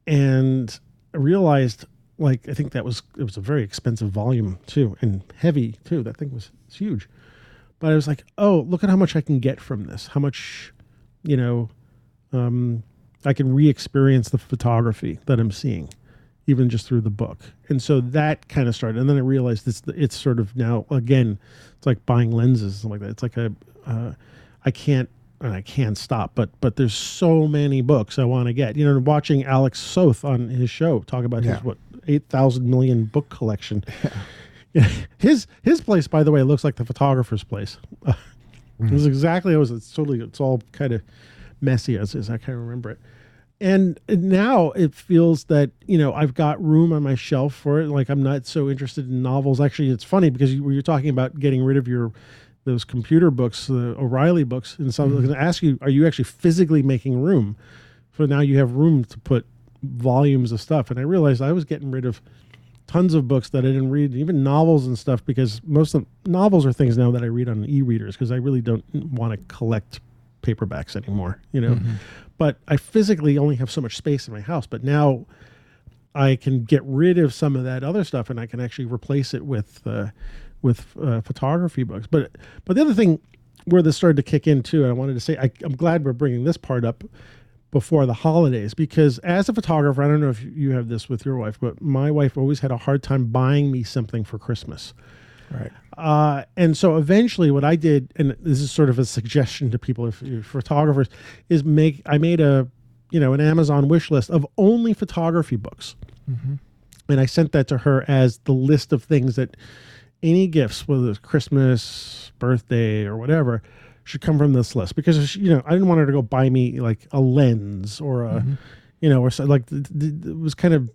and I realized like I think that was it was a very expensive volume too and heavy too. That thing was it's huge, but I was like, oh, look at how much I can get from this. How much, you know, um, I can re-experience the photography that I'm seeing, even just through the book. And so that kind of started. And then I realized it's it's sort of now again, it's like buying lenses like that. It's like a uh, I can't and I can't stop, but but there's so many books I want to get. You know, watching Alec Soth on his show talk about Yeah. his what eight thousand million book collection. <laughs> Yeah. his his place, by the way, looks like the photographer's place. <laughs> It was hmm. exactly it was. It's totally. It's all kind of messy as, as I kind of remember it. And now it feels that you know I've got room on my shelf for it. Like I'm not so interested in novels. Actually, it's funny because you, you're talking about getting rid of your those computer books, the O'Reilly books, and so I was going to ask you: Are you actually physically making room? So now you have room to put volumes of stuff. And I realized I was getting rid of tons of books that I didn't read, even novels and stuff, because most of novels are things now that I read on e-readers because I really don't want to collect paperbacks anymore, you know. But I physically only have so much space in my house. But now I can get rid of some of that other stuff, and I can actually replace it with uh, with uh, photography books. But but the other thing where this started to kick in too, and I wanted to say I, I'm glad we're bringing this part up before the holidays because as a photographer, I don't know if you have this with your wife, but my wife always had a hard time buying me something for Christmas. Right. Uh, and so eventually, what I did, and this is sort of a suggestion to people, if you're photographers, is make I made a you know an Amazon wish list of only photography books, and I sent that to her as the list of things that any gifts, whether it's Christmas, birthday, or whatever, should come from this list because you know I didn't want her to go buy me like a lens or a you know or so, like th- th- it was kind of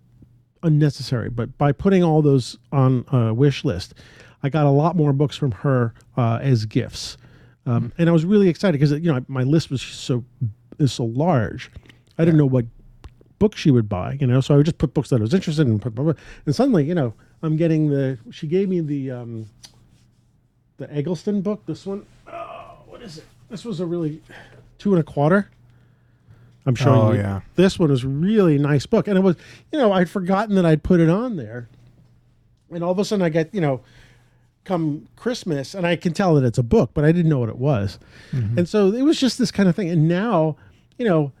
unnecessary. But by putting all those on a wish list, I got a lot more books from her uh, as gifts, um, and I was really excited because you know my list was so is so large. I didn't know what book she would buy, you know, so I would just put books that I was interested in. And suddenly, you know, I'm getting the. She gave me the um, the Eggleston book. This one, oh, what is it? This was a really two and a quarter. I'm showing Oh, you. yeah. This one was really nice book, and it was, you know, I'd forgotten that I'd put it on there, and all of a sudden I get, you know, come Christmas, and I can tell that it's a book, but I didn't know what it was, and so it was just this kind of thing. And now, you know,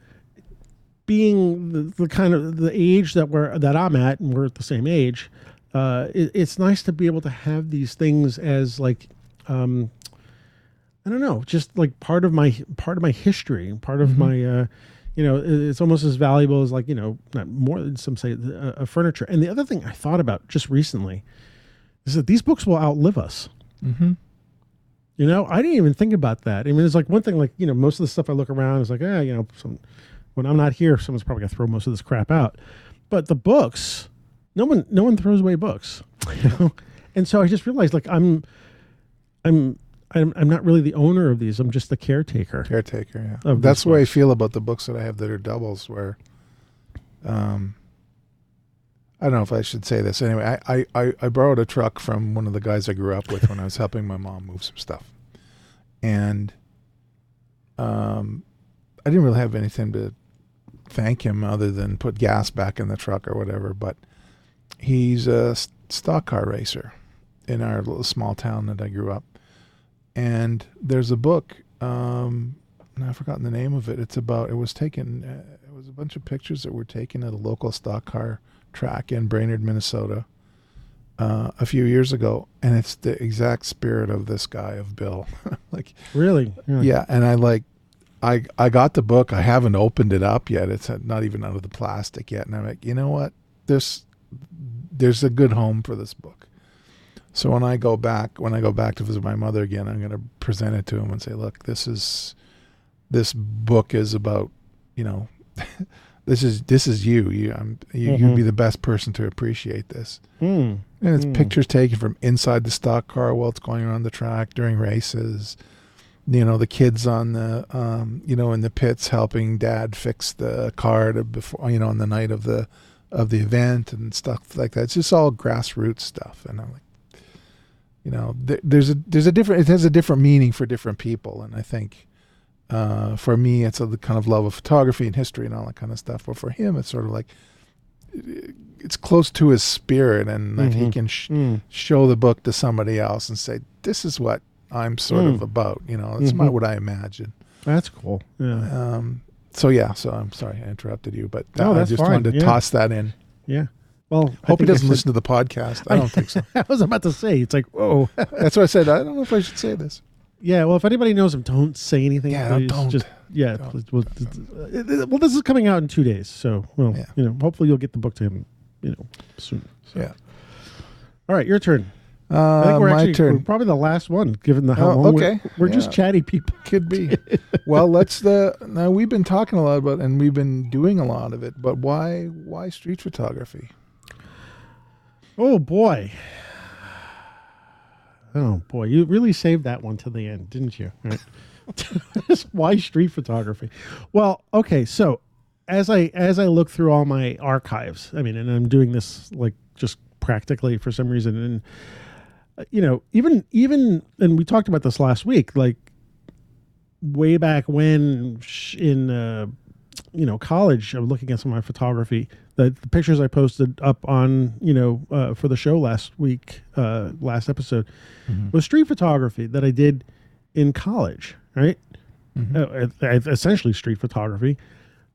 being the, the kind of the age that we're that I'm at, and we're at the same age, uh, it, it's nice to be able to have these things as like, um, I don't know, just like part of my part of my history, part of my, uh, you know, it's almost as valuable as like you know, not more than some say uh, a furniture. And the other thing I thought about just recently is that these books will outlive us. Mm-hmm. You know, I didn't even think about that. I mean, it's like one thing, like, you know, most of the stuff I look around is like, ah, you know, some, when I'm not here, someone's probably gonna throw most of this crap out. But the books, no one, no one throws away books. <laughs> You know? and so I just realized, like, I'm, I'm, I'm, I'm not really the owner of these. I'm just the caretaker. Caretaker, yeah. That's the way I feel about the books that I have that are doubles. Where, um, I don't know if I should say this. Anyway, I, I, I, I borrowed a truck from one of the guys I grew up with when I was helping my mom move some stuff, and um, I didn't really have anything to thank him other than put gas back in the truck or whatever. But he's a stock car racer in our little small town that I grew up, and there's a book. Um, I've forgotten the name of it. It's about. It was taken. Uh, it was a bunch of pictures that were taken at a local stock car track in Brainerd, Minnesota, uh, a few years ago, and it's the exact spirit of this guy of Bill. <laughs> like, Really? You're yeah, and I like. I, I got the book. I haven't opened it up yet. It's not even out of the plastic yet. And I'm like, you know what? There's there's a good home for this book. So when I go back, when I go back to visit my mother again, I'm going to present it to him and say, look, this is this book is about, you know, <laughs> this is this is you. You, I'm, you Mhm. you'd be the best person to appreciate this. Hmm. And it's Hmm. pictures taken from inside the stock car while it's going around the track during races. You know, the kids on the, um, you know, in the pits helping dad fix the car to before, you know, on the night of the, of the event and stuff like that. It's just all grassroots stuff. And I'm like, you know, th- there's a, there's a different, it has a different meaning for different people. And I think, uh, for me, it's a the kind of love of photography and history and all that kind of stuff. But for him, it's sort of like, it's close to his spirit and that he can sh- Hmm. show the book to somebody else and say, "This is what I'm sort Mm. of about." You know, it's not Mhm. what I imagine. That's cool. Yeah. Um, so yeah, so I'm sorry I interrupted you, but No, I just fine, wanted to yeah. toss that in. Yeah. Well, I Hope he doesn't listen to the podcast. I don't think so. <laughs> I was about to say, it's like, whoa. <laughs> That's what I said. I don't know if I should say this. yeah. Well, if anybody knows him, don't say anything. Yeah, please. don't. Just yeah. Don't. please, well, uh, well, this is coming out in two days, so well, Yeah. you know, hopefully you'll get the book to him, you know, soon. So. Yeah. All right, your turn. I Uh, think we're my actually we're turn. probably the last one, given the how Oh, long we're- we're, just chatty people. Could be. <laughs> well, let's the now we've been talking a lot about and we've been doing a lot of it, but why why street photography? Oh boy. Oh boy, you really saved that one to the end, didn't you? Right. <laughs> Why street photography? Well, okay, so as I as I look through all my archives, I mean, and I'm doing this like just practically for some reason, and uh, you know, even even and we talked about this last week, like way back when in uh, you know college, I'm looking at some of my photography. The, the pictures I posted up on you know uh, for the show last week, uh, last episode, was street photography that I did in college, right? Uh, uh, essentially street photography.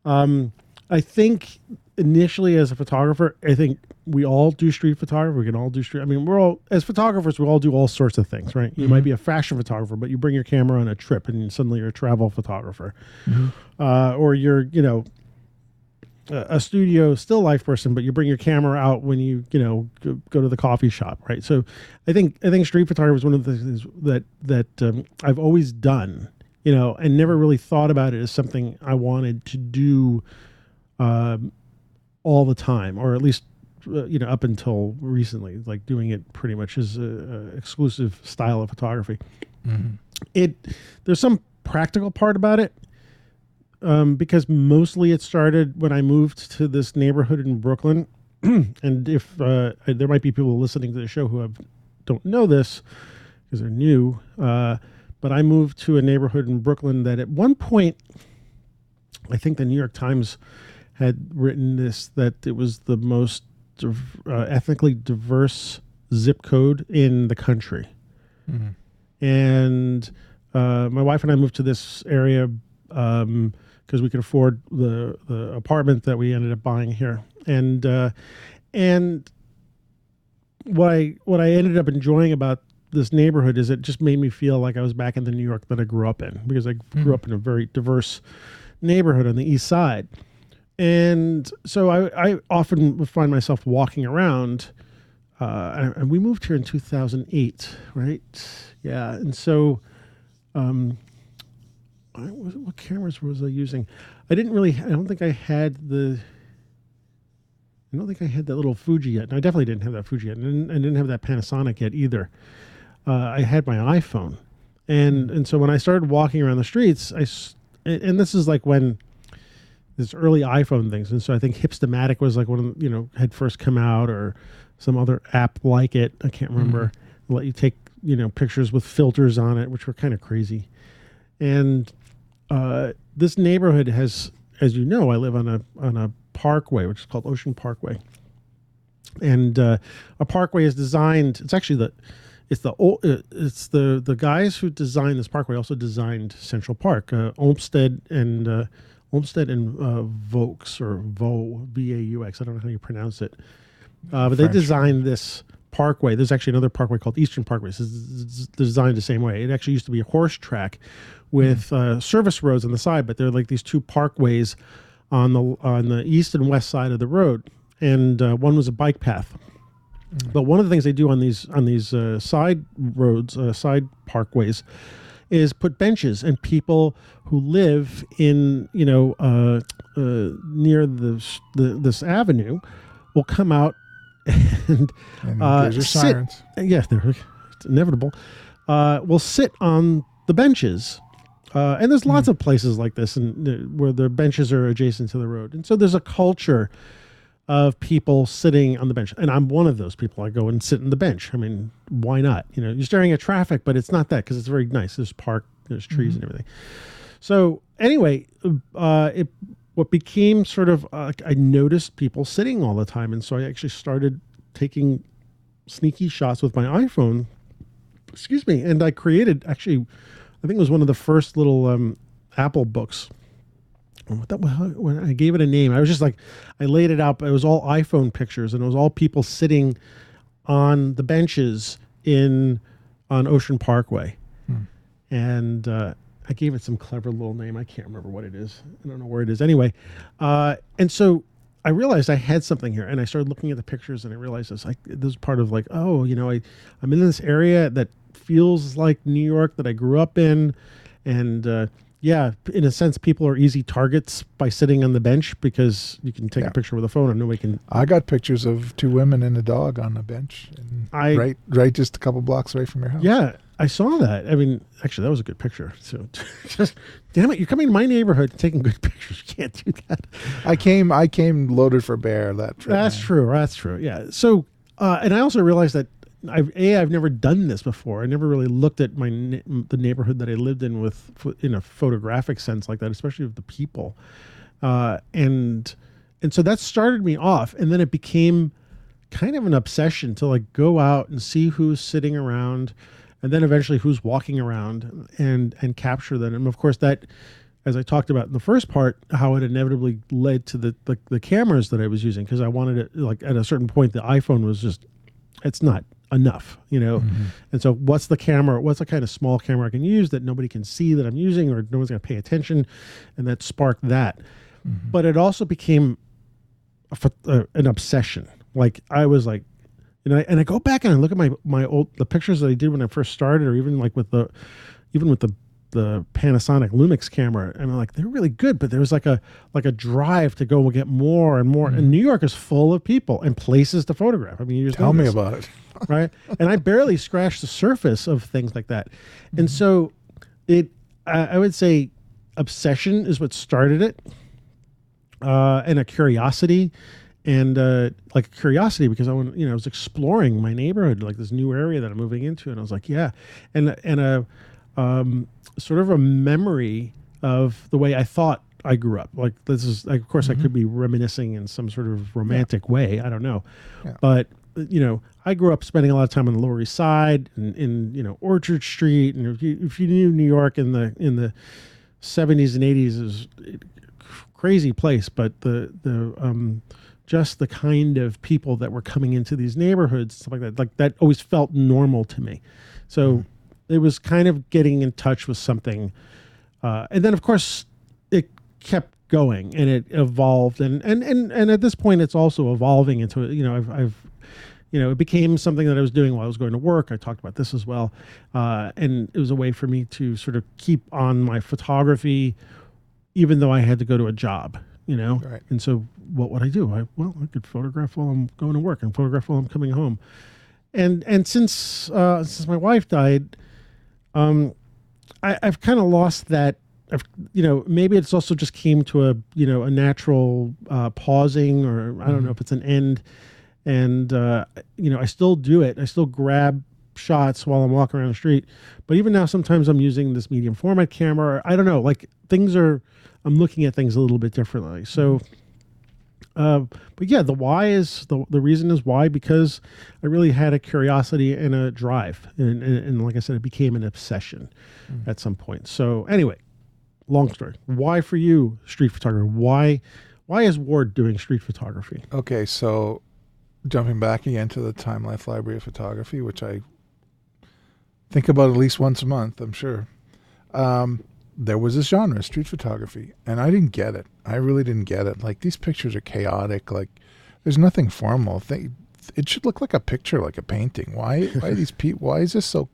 Um, I think initially as a photographer, I think we all do street photography. We can all do street. I mean, we're all as photographers, we all do all sorts of things, right? You might be a fashion photographer, but you bring your camera on a trip, and suddenly you're a travel photographer, uh, or you're, you know, a a studio still life person, but you bring your camera out when you you know go, go to the coffee shop, right? So, I think I think street photography is one of the things that that um, I've always done, you know, and never really thought about it as something I wanted to do um, all the time, or at least uh, you know up until recently, like doing it pretty much as a, a exclusive style of photography. It there's some practical part about it um, because mostly it started when I moved to this neighborhood in Brooklyn. <clears throat> and if uh, there might be people listening to the show who have don't know this because they're new, uh, but I moved to a neighborhood in Brooklyn that at one point, I think the New York Times had written this that it was the most uh, ethnically diverse zip code in the country. And uh, my wife and I moved to this area because we could afford the the apartment that we ended up buying here, and uh, and what I what I ended up enjoying about this neighborhood is it just made me feel like I was back in the New York that I grew up in because I grew up in a very diverse neighborhood on the east side. And so I, I often find myself walking around uh, and we moved here in 2008, right? Yeah, and so, um, I, what, what cameras was I using? I didn't really. I don't think I had the. I don't think I had that little Fuji yet. And I definitely didn't have that Fuji yet. And I didn't, have that Panasonic yet either. Uh, I had my iPhone, and and so when I started walking around the streets, I, and this is like when this early iPhone things, and so I think Hipstamatic was like one of the, you know had first come out, or some other app like it. I can't remember. Let you take you know pictures with filters on it, which were kind of crazy. And uh, this neighborhood has, as you know, I live on a on a parkway, which is called Ocean Parkway, and uh, a parkway is designed. It's actually the it's the ol- uh, it's the the guys who designed this parkway also designed Central Park, uh, Olmsted and uh, Olmsted and uh, Vaux or Vaux V A U X. I don't know how you pronounce it, uh, but they designed this parkway. There's actually another parkway called Eastern Parkway. It's designed the same way. It actually used to be a horse track with uh, service roads on the side, but they're like these two parkways on the on the east and west side of the road, and uh, one was a bike path. But one of the things they do on these on these uh, side roads, uh, side parkways, is put benches and people who live in you know uh, uh, near this the, this avenue will come out <laughs> and And Uh, sit- sirens. yeah, they're it's inevitable. Uh, will sit on the benches, uh, and there's lots of places like this, and uh, where the benches are adjacent to the road, and so there's a culture of people sitting on the bench, and I'm one of those people. I go and sit in the bench. I mean, why not? You know, you're staring at traffic, but it's not that because it's very nice. There's park, there's trees and everything. So anyway, uh, it what became sort of uh, I noticed people sitting all the time, and so I actually started taking sneaky shots with my iPhone. Excuse me, and I created actually, I think it was one of the first little um, Apple books. What that, when I gave it a name, I was just like, I laid it out. But it was all iPhone pictures, and it was all people sitting on the benches in on Ocean Parkway, and uh, I gave it some clever little name. I can't remember what it is. I don't know where it is. Anyway, uh, and so I realized I had something here, and I started looking at the pictures, and I realized this like this is part of like, oh, you know, I I'm in this area that feels like New York that I grew up in, and uh, yeah, in a sense, people are easy targets by sitting on the bench because you can take Yeah. a picture with a phone and nobody can. I got pictures of two women and a dog on a bench, and I- right, right, just a couple blocks away from your house. Yeah, I saw that. I mean, actually, that was a good picture. So, <laughs> just damn it, you're coming to my neighborhood and taking good <laughs> pictures. You can't do that. I came, I came loaded for bear that trip. That's man. true. That's true. Yeah. So, uh, and I also realized that I've a I've never done this before. I never really looked at my the neighborhood that I lived in with in a photographic sense like that, especially of the people, uh, and and so that started me off, and then it became kind of an obsession to like go out and see who's sitting around, and then eventually who's walking around and and capture them. And of course that as I talked about in the first part, how it inevitably led to the the, the cameras that I was using because I wanted it like at a certain point the iPhone was just it's not enough, you know. And so what's the camera? What's the kind of small camera I can use that nobody can see that I'm using or no one's going to pay attention, and that sparked that. But it also became a, uh, an obsession. Like I was like, and I and I go back and I look at my my old the pictures that I did when I first started, or even like with the even with the the Panasonic Lumix camera, and I'm like they're really good, but there was like a like a drive to go and get more and more. And New York is full of people and places to photograph. I mean, you just Tell me this about it. <laughs> right? And I barely scratched the surface of things like that. And so it, I, I would say, obsession is what started it, uh, and a curiosity, and uh, like a curiosity because I want, you know, I was exploring my neighborhood, like this new area that I'm moving into, and I was like, yeah, and and a um, sort of a memory of the way I thought I grew up. Like this is, like, of course, I could be reminiscing in some sort of romantic way. I don't know, Yeah. but you know, I grew up spending a lot of time on the Lower East Side and in you know Orchard Street, and if you if you knew New York in the in the seventies and eighties, is crazy place. But the the um, just the kind of people that were coming into these neighborhoods, stuff like that, like that always felt normal to me. So it was kind of getting in touch with something, uh, and then of course it kept going and it evolved and and and and at this point it's also evolving into you know I've I've you know, it became something that I was doing while I was going to work. I talked about this as well, uh, and it was a way for me to sort of keep on my photography, even though I had to go to a job. You know, Right. and so what would I do? I well, I could photograph while I'm going to work and photograph while I'm coming home, and and since uh, since my wife died, um, I, I've kind of lost that. I've, you know, maybe it's also just came to a you know a natural uh, pausing, or I don't know if it's an end. And uh, you know, I still do it. I still grab shots while I'm walking around the street. But even now, sometimes I'm using this medium format camera. I don't know. Like things are, I'm looking at things a little bit differently. So. Uh, but yeah, the why is the the reason is why because I really had a curiosity and a drive, and and, and like I said, it became an obsession at some point. So anyway, long story. Why for you street photography? Why why is Ward doing street photography? Okay, so jumping back again to the Time Life Library of Photography, which I think about at least once a month, I'm sure. Um, there was this genre, street photography, and I didn't get it. I really didn't get it. Like these pictures are chaotic. Like there's nothing formal. They, it should look like a picture, like a painting. Why? Why <laughs> these people? Why is this so?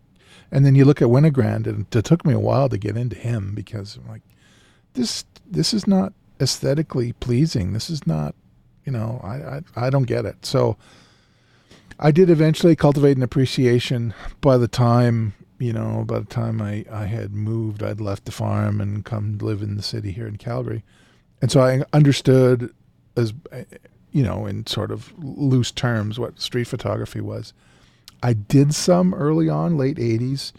And then you look at Winogrand, and it took me a while to get into him because I'm like, this this is not aesthetically pleasing. This is not, you know, I I, I don't get it. So I did eventually cultivate an appreciation. By the time you know, by the time I I had moved, I'd left the farm and come live in the city here in Calgary, and so I understood as you know in sort of loose terms what street photography was. I did some early on, late '80s.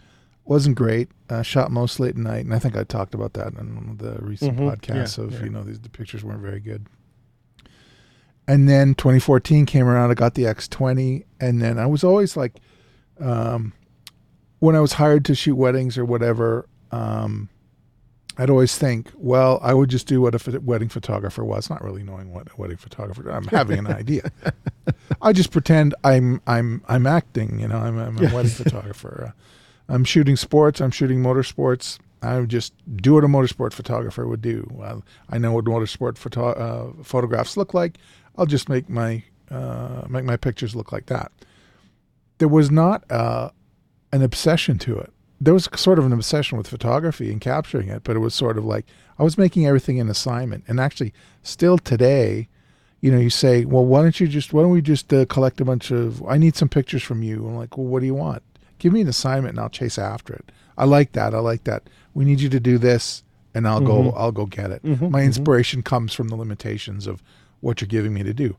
Wasn't great. Uh, shot most late at night, and I think I talked about that in one of the recent Mhm. podcasts. Yeah, of yeah. you know, these, the pictures weren't very good. And then 2014 came around. I got the X20, and then I was always like, um, when I was hired to shoot weddings or whatever, um, I'd always think, well, I would just do what a wedding photographer was, not really knowing what a wedding photographer. I'm having an <laughs> idea. I just pretend I'm I'm I'm acting. You know, I'm, I'm a wedding <laughs> photographer. Uh, I'm shooting sports. I'm shooting motorsports. I would just do what a motorsport photographer would do. Well, I know what motorsport photo- uh, photographs look like. I'll just make my uh, make my pictures look like that. There was not uh, an obsession to it. There was sort of an obsession with photography and capturing it, but it was sort of like I was making everything an assignment. And actually, still today, you know, you say, "Well, why don't you just why don't we just uh, collect a bunch of? I need some pictures from you." I'm like, "Well, what do you want? Give me an assignment, and I'll chase after it." I like that. I like that. We need you to do this, and I'll go. Mhm. I'll go get it. Mhm, My mhm. inspiration comes from the limitations of what you're giving me to do.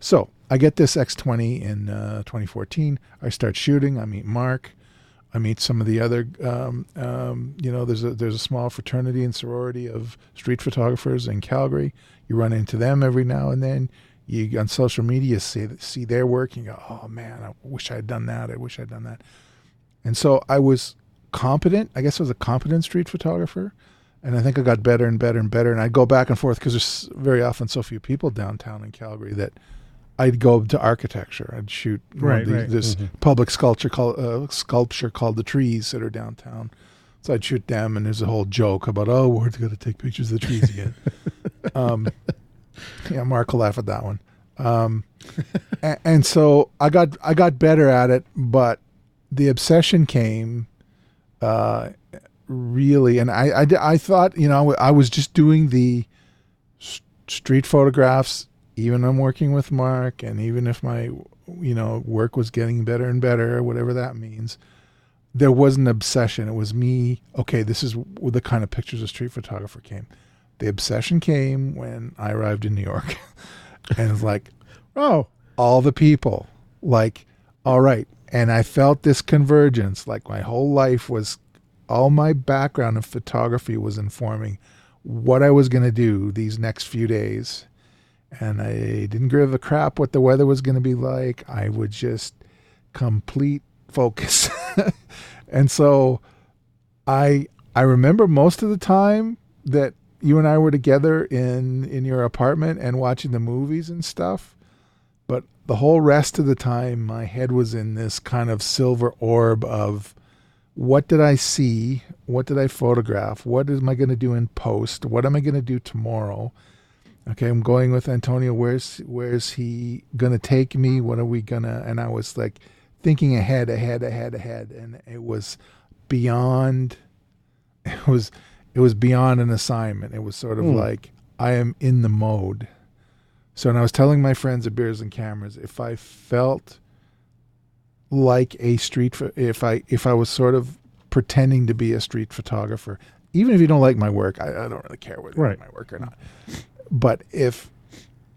So I get this X20 in uh, 2014. I start shooting. I meet Mark. I meet some of the other, um, um, you know, there's a there's a small fraternity and sorority of street photographers in Calgary. You run into them every now and then. You on social media see see their work. And you go, oh man, I wish I had done that. I wish I'd done that. And so I was competent. I guess I was a competent street photographer. And I think I got better and better and better. And I'd go back and forth because there's very often so few people downtown in Calgary that I'd go to architecture. I'd shoot Right, these- right. this Mhm. public sculpture called uh, sculpture called the trees that are downtown. So I'd shoot them, and there's a whole joke about oh, we're going to take pictures of the trees again. <laughs> um, yeah, Mark will laugh at that one. Um, and, and so I got I got better at it, but the obsession came uh, really, and I, I I thought you know I was just doing the street photographs. Even I'm working with Mark, and even if my you know work was getting better and better, whatever that means, there was an obsession. It was me. Okay, this is the kind of pictures a street photographer came. The obsession came when I arrived in New York, <laughs> and it's like Oh, all the people like all right and i felt this convergence like my whole life was all my background of photography was informing what i was going to do these next few days and i didn't give a crap what the weather was going to be like. I would just complete focus. <laughs> And so i i remember most of the time that you and i were together in in your apartment and watching the movies and stuff but the whole rest of the time my head was in this kind of silver orb of what did i see? What did i photograph? What am i going to do in post? What am i going to do tomorrow Okay, I'm going with Antonio. Where's where's he gonna take me? What are we gonna? And I was like thinking ahead, ahead, ahead, ahead, and it was beyond. <laughs> It was it was beyond an assignment. It was sort of Hmm. like I am in the mode. So, and I was telling my friends at Beers and Cameras, if I felt like a street, if I if I was sort of pretending to be a street photographer, even if you don't like my work, I, I don't really care whether you Right. like my work or not. But if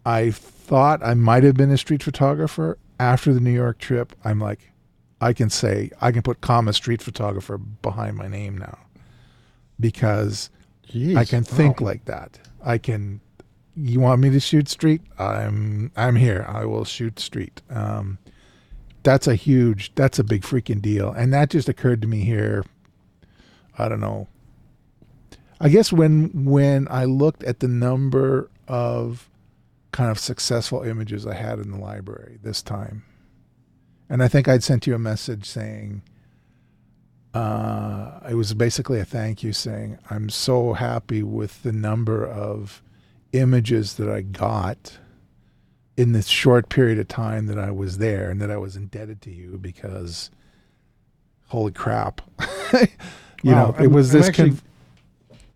I thought I might have been a street photographer after the New York trip, I'm like, I can say I can put comma street photographer behind my name now because Jeez, I can think wow. like that. I can. You want me to shoot street? I'm I'm here. I will shoot street. Um, that's a huge. That's a big freaking deal, and that just occurred to me here. I don't know. I guess when when I looked at the number of kind of successful images I had in the library this time, and I think I'd sent you a message saying uh, it was basically a thank you saying, I'm so happy with the number of images that I got in this short period of time that I was there and that I was indebted to you because holy crap. <laughs> you Wow, know, it I'm- was I'm this. actually- conf-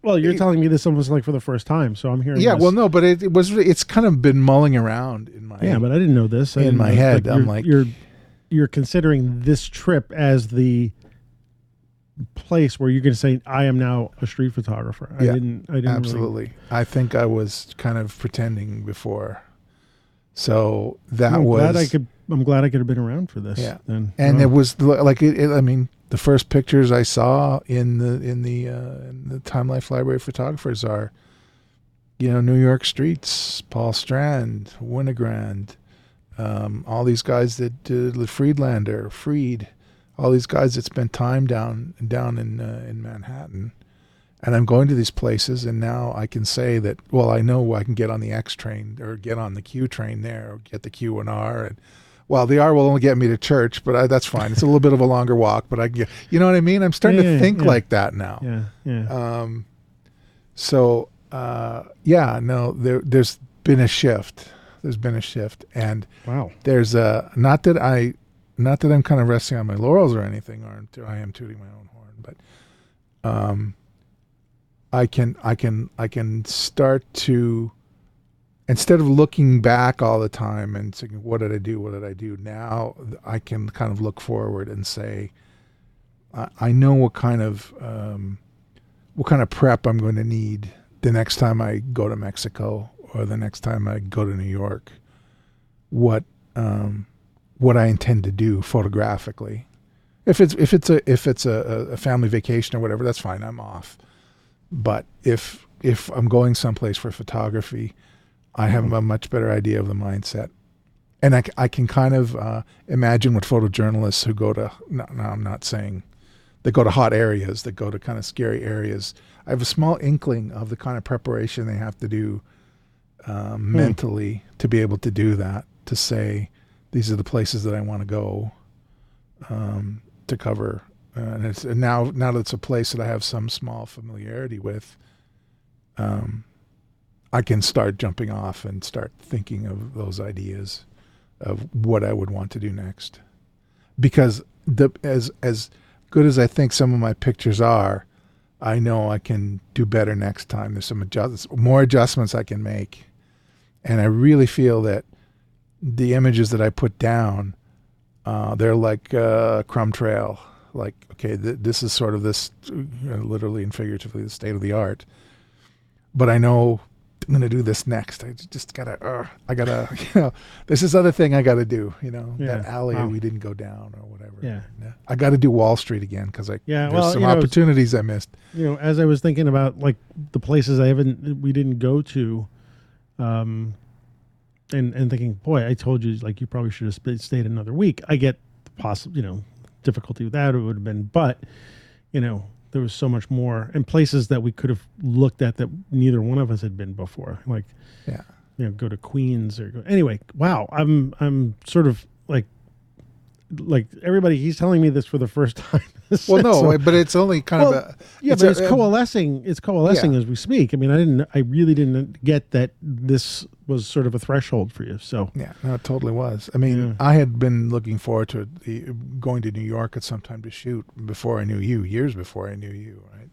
Well, you're telling me this almost like for the first time, so I'm hearing. yeah, this. well, no, but it, it was, it's kind of been mulling around in my, yeah, but I didn't know this. I in my know- head, I'm like- you're you're considering this trip as the place where you're going to say, "I am now a street photographer." I Yeah, didn't. I didn't really- absolutely. I think I was kind of pretending before. So that I'm was glad I could. I'm glad I could have been around for this. Yeah. Then and Oh. it was like it, it, I mean, the first pictures I saw in the in the uh, in the Time Life Library of Photographers are, you know, New York streets, Paul Strand, Winogrand, um, all these guys that did uh, Friedlander, Freed, all these guys that spent time down down in uh, in Manhattan. And I'm going to these places, and now I can say that. Well, I know I can get on the X train or get on the Q train there, or get the Q and R, and well, the R will only get me to church, but I, that's fine. It's a little bit of a longer walk, but I can get, you know what I mean? I'm starting Yeah, to yeah, think yeah. like that now. yeah, yeah. Um, so, uh, yeah, no, there, there's been a shift. There's been a shift. And wow. there's a, not that I, not that I'm kind of resting on my laurels or anything, or I am tooting my own horn, but, um, I can, I can, I can start to, instead of looking back all the time and saying, what did I do? What did I do? Now I can kind of look forward and say, I, I know what kind of, um, what kind of prep I'm going to need the next time I go to Mexico or the next time I go to New York. What, um, what I intend to do photographically. If it's if it's a if it's a, a family vacation or whatever, that's fine. I'm off. But if if I'm going someplace for photography, I have a much better idea of the mindset, and I, I can kind of uh, imagine what photojournalists who go to. No, no, I'm not saying that go to hot areas, that go to kind of scary areas. I have a small inkling of the kind of preparation they have to do um, mentally to be able to do that. To say these are the places that I want to go um, to cover, uh, and it's and now now that it's a place that I have some small familiarity with. Um, I can start jumping off and start thinking of those ideas of what I would want to do next. Because the as as good as I think some of my pictures are, I know I can do better next time. There's some adjustments, more adjustments I can make, and I really feel that the images that I put down, uh, they're like uh, crumb trail. Like okay, th- this is sort of this, uh, literally and figuratively, the state of the art. But I know I'm gonna do this next. I just gotta, uh, I gotta, <laughs> you know, there's this other thing I gotta do. You know, that alley Wow. we didn't go down or whatever. Yeah. I got to do Wall Street again because I Yeah, there's well, some you know, opportunities I missed. you know, as I was thinking about like the places I haven't, we didn't go to, um, and and thinking, boy, I told you, like you probably should have stayed another week. I get the possible, you know, difficulty with that. It would have been, but you know, there was so much more and places that we could have looked at that neither one of us had been before. Like, Yeah. you know, go to Queens or go, anyway. Wow, I'm I'm sort of like like everybody. He's telling me this for the first <laughs> time. Well, no, So- but it's only kind Well, of a yeah, it's but a- it's um, coalescing. It's coalescing Yeah. as we speak. I mean, I didn't. I really didn't get that this was sort of a threshold for you. So Yeah, no, it totally was. I mean, Yeah. I had been looking forward to the, going to New York at some time to shoot before I knew you, years before I knew you, right?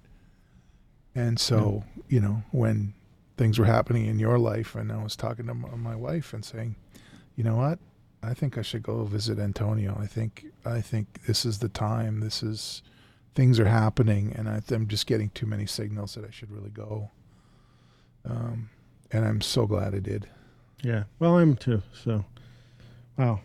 And so, you know, when things were happening in your life, and I was talking to my, my wife and saying, you know what, I think I should go visit Antonio. I think I think this is the time. This is things are happening, and I, I'm just getting too many signals that I should really go. Um, and I'm so glad I did. yeah, well, I'm too. So wow.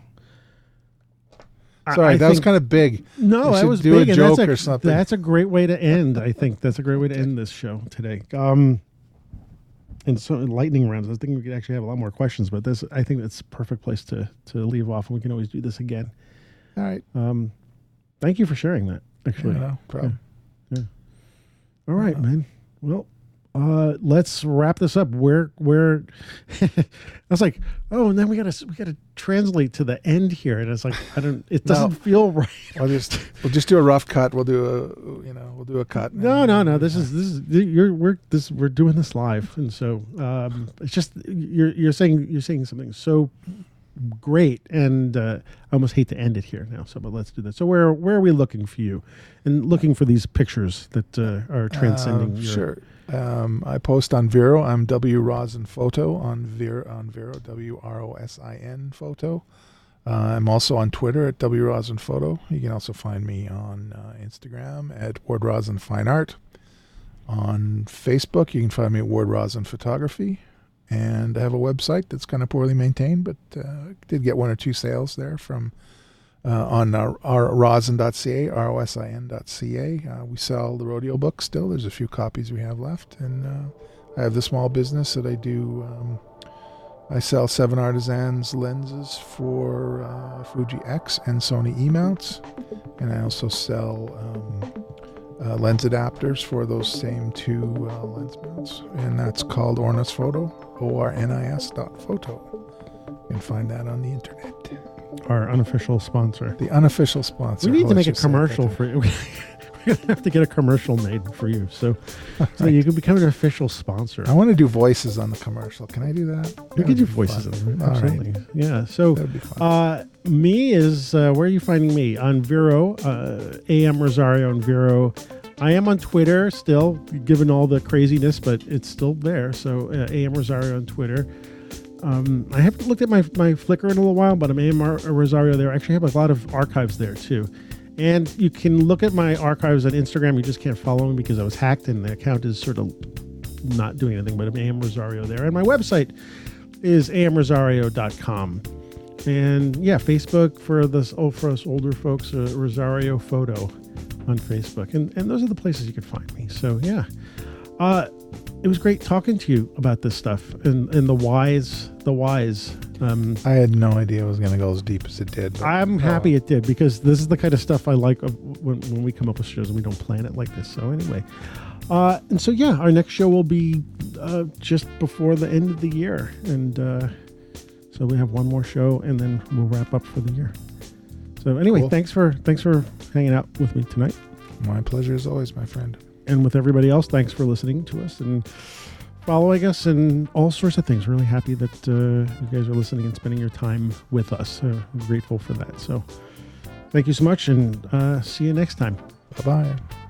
Sorry, I that was kind of big. No, should was do a big, that's joke a, or something. That's a great way to end. I think that's a great way to end this show today. Um, and so lightning rounds. I was thinking we could actually have a lot more questions, but this I think that's a perfect place to to leave off, and we can always do this again. All right. Um, thank you for sharing that. Actually, no problem. Yeah. All right, man. Well, uh, let's wrap this up. Where where <laughs> I was like, oh, and then we gotta we gotta translate to the end here, and it's like I don't. It doesn't feel <laughs> right. We'll just we'll just do a rough cut. We'll do a you know we'll do a cut. No, no, no. This is this is you're we're this we're doing this live, and so um, it's just you're you're saying you're saying something so great, and uh, I almost hate to end it here now. So, but let's do that. So, where where are we looking for you, and looking for these pictures that uh, are transcending? Um, your, sure. Um, I post on Vero. I'm W Rosin Photo on Vero on Vero W R O S I N Photo. Uh, I'm also on Twitter at W Rosin Photo. You can also find me on uh, Instagram at Ward Rosin Fine Art. On Facebook, you can find me at Ward Rosin Photography. And I have a website that's kind of poorly maintained, but uh, did get one or two sales there from uh, on our, our rosin.ca, R-O-S-I-N.ca. Uh, we sell the rodeo books still. There's a few copies we have left. And uh, I have the small business that I do. Um, I sell Seven Artisans lenses for uh, Fuji X and Sony E-mounts. And I also sell um, uh, lens adapters for those same two uh, lens mounts. And that's called Ornis Photo, O-R-N-I-S dot photo. You can find that on the internet. Our unofficial sponsor. The unofficial sponsor. We need to Let's make a just say it commercial for you. <laughs> We're gonna have to get a commercial made for you, so so you can become an official sponsor. I want to do voices on the commercial. Can I do that? We That'd could do voices fun. All right. Absolutely. Yeah. So That'd be fun. uh, me is uh, where are you finding me on Vero, uh, AM Rosario on Vero. I am on Twitter still, given all the craziness, but it's still there. So uh, AM Rosario on Twitter. Um, I haven't looked at my, my Flickr in a little while, but I'm AM Rosario there. I actually have a lot of archives there too. And you can look at my archives on Instagram. You just can't follow me because I was hacked and the account is sort of not doing anything, but I'm AM Rosario there. And my website is amrosario.com. And yeah, Facebook for this oh, for us older folks, uh, Rosario Photo on Facebook. And and those are the places you can find me. So yeah. Uh it was great talking to you about this stuff and, and the whys, the whys. Um, I had no idea it was going to go as deep as it did. but- I'm oh, happy it did because this is the kind of stuff I like when, when we come up with shows and we don't plan it like this. So anyway, uh, and so yeah, our next show will be uh, just before the end of the year, and uh, so we have one more show and then we'll wrap up for the year. So anyway, Cool. thanks for thanks for hanging out with me tonight, My pleasure as always, my friend. And with everybody else. Thanks for listening to us and following us and all sorts of things. Really happy that uh, you guys are listening and spending your time with us. Uh, grateful for that. So thank you so much, and uh, see you next time. Bye bye.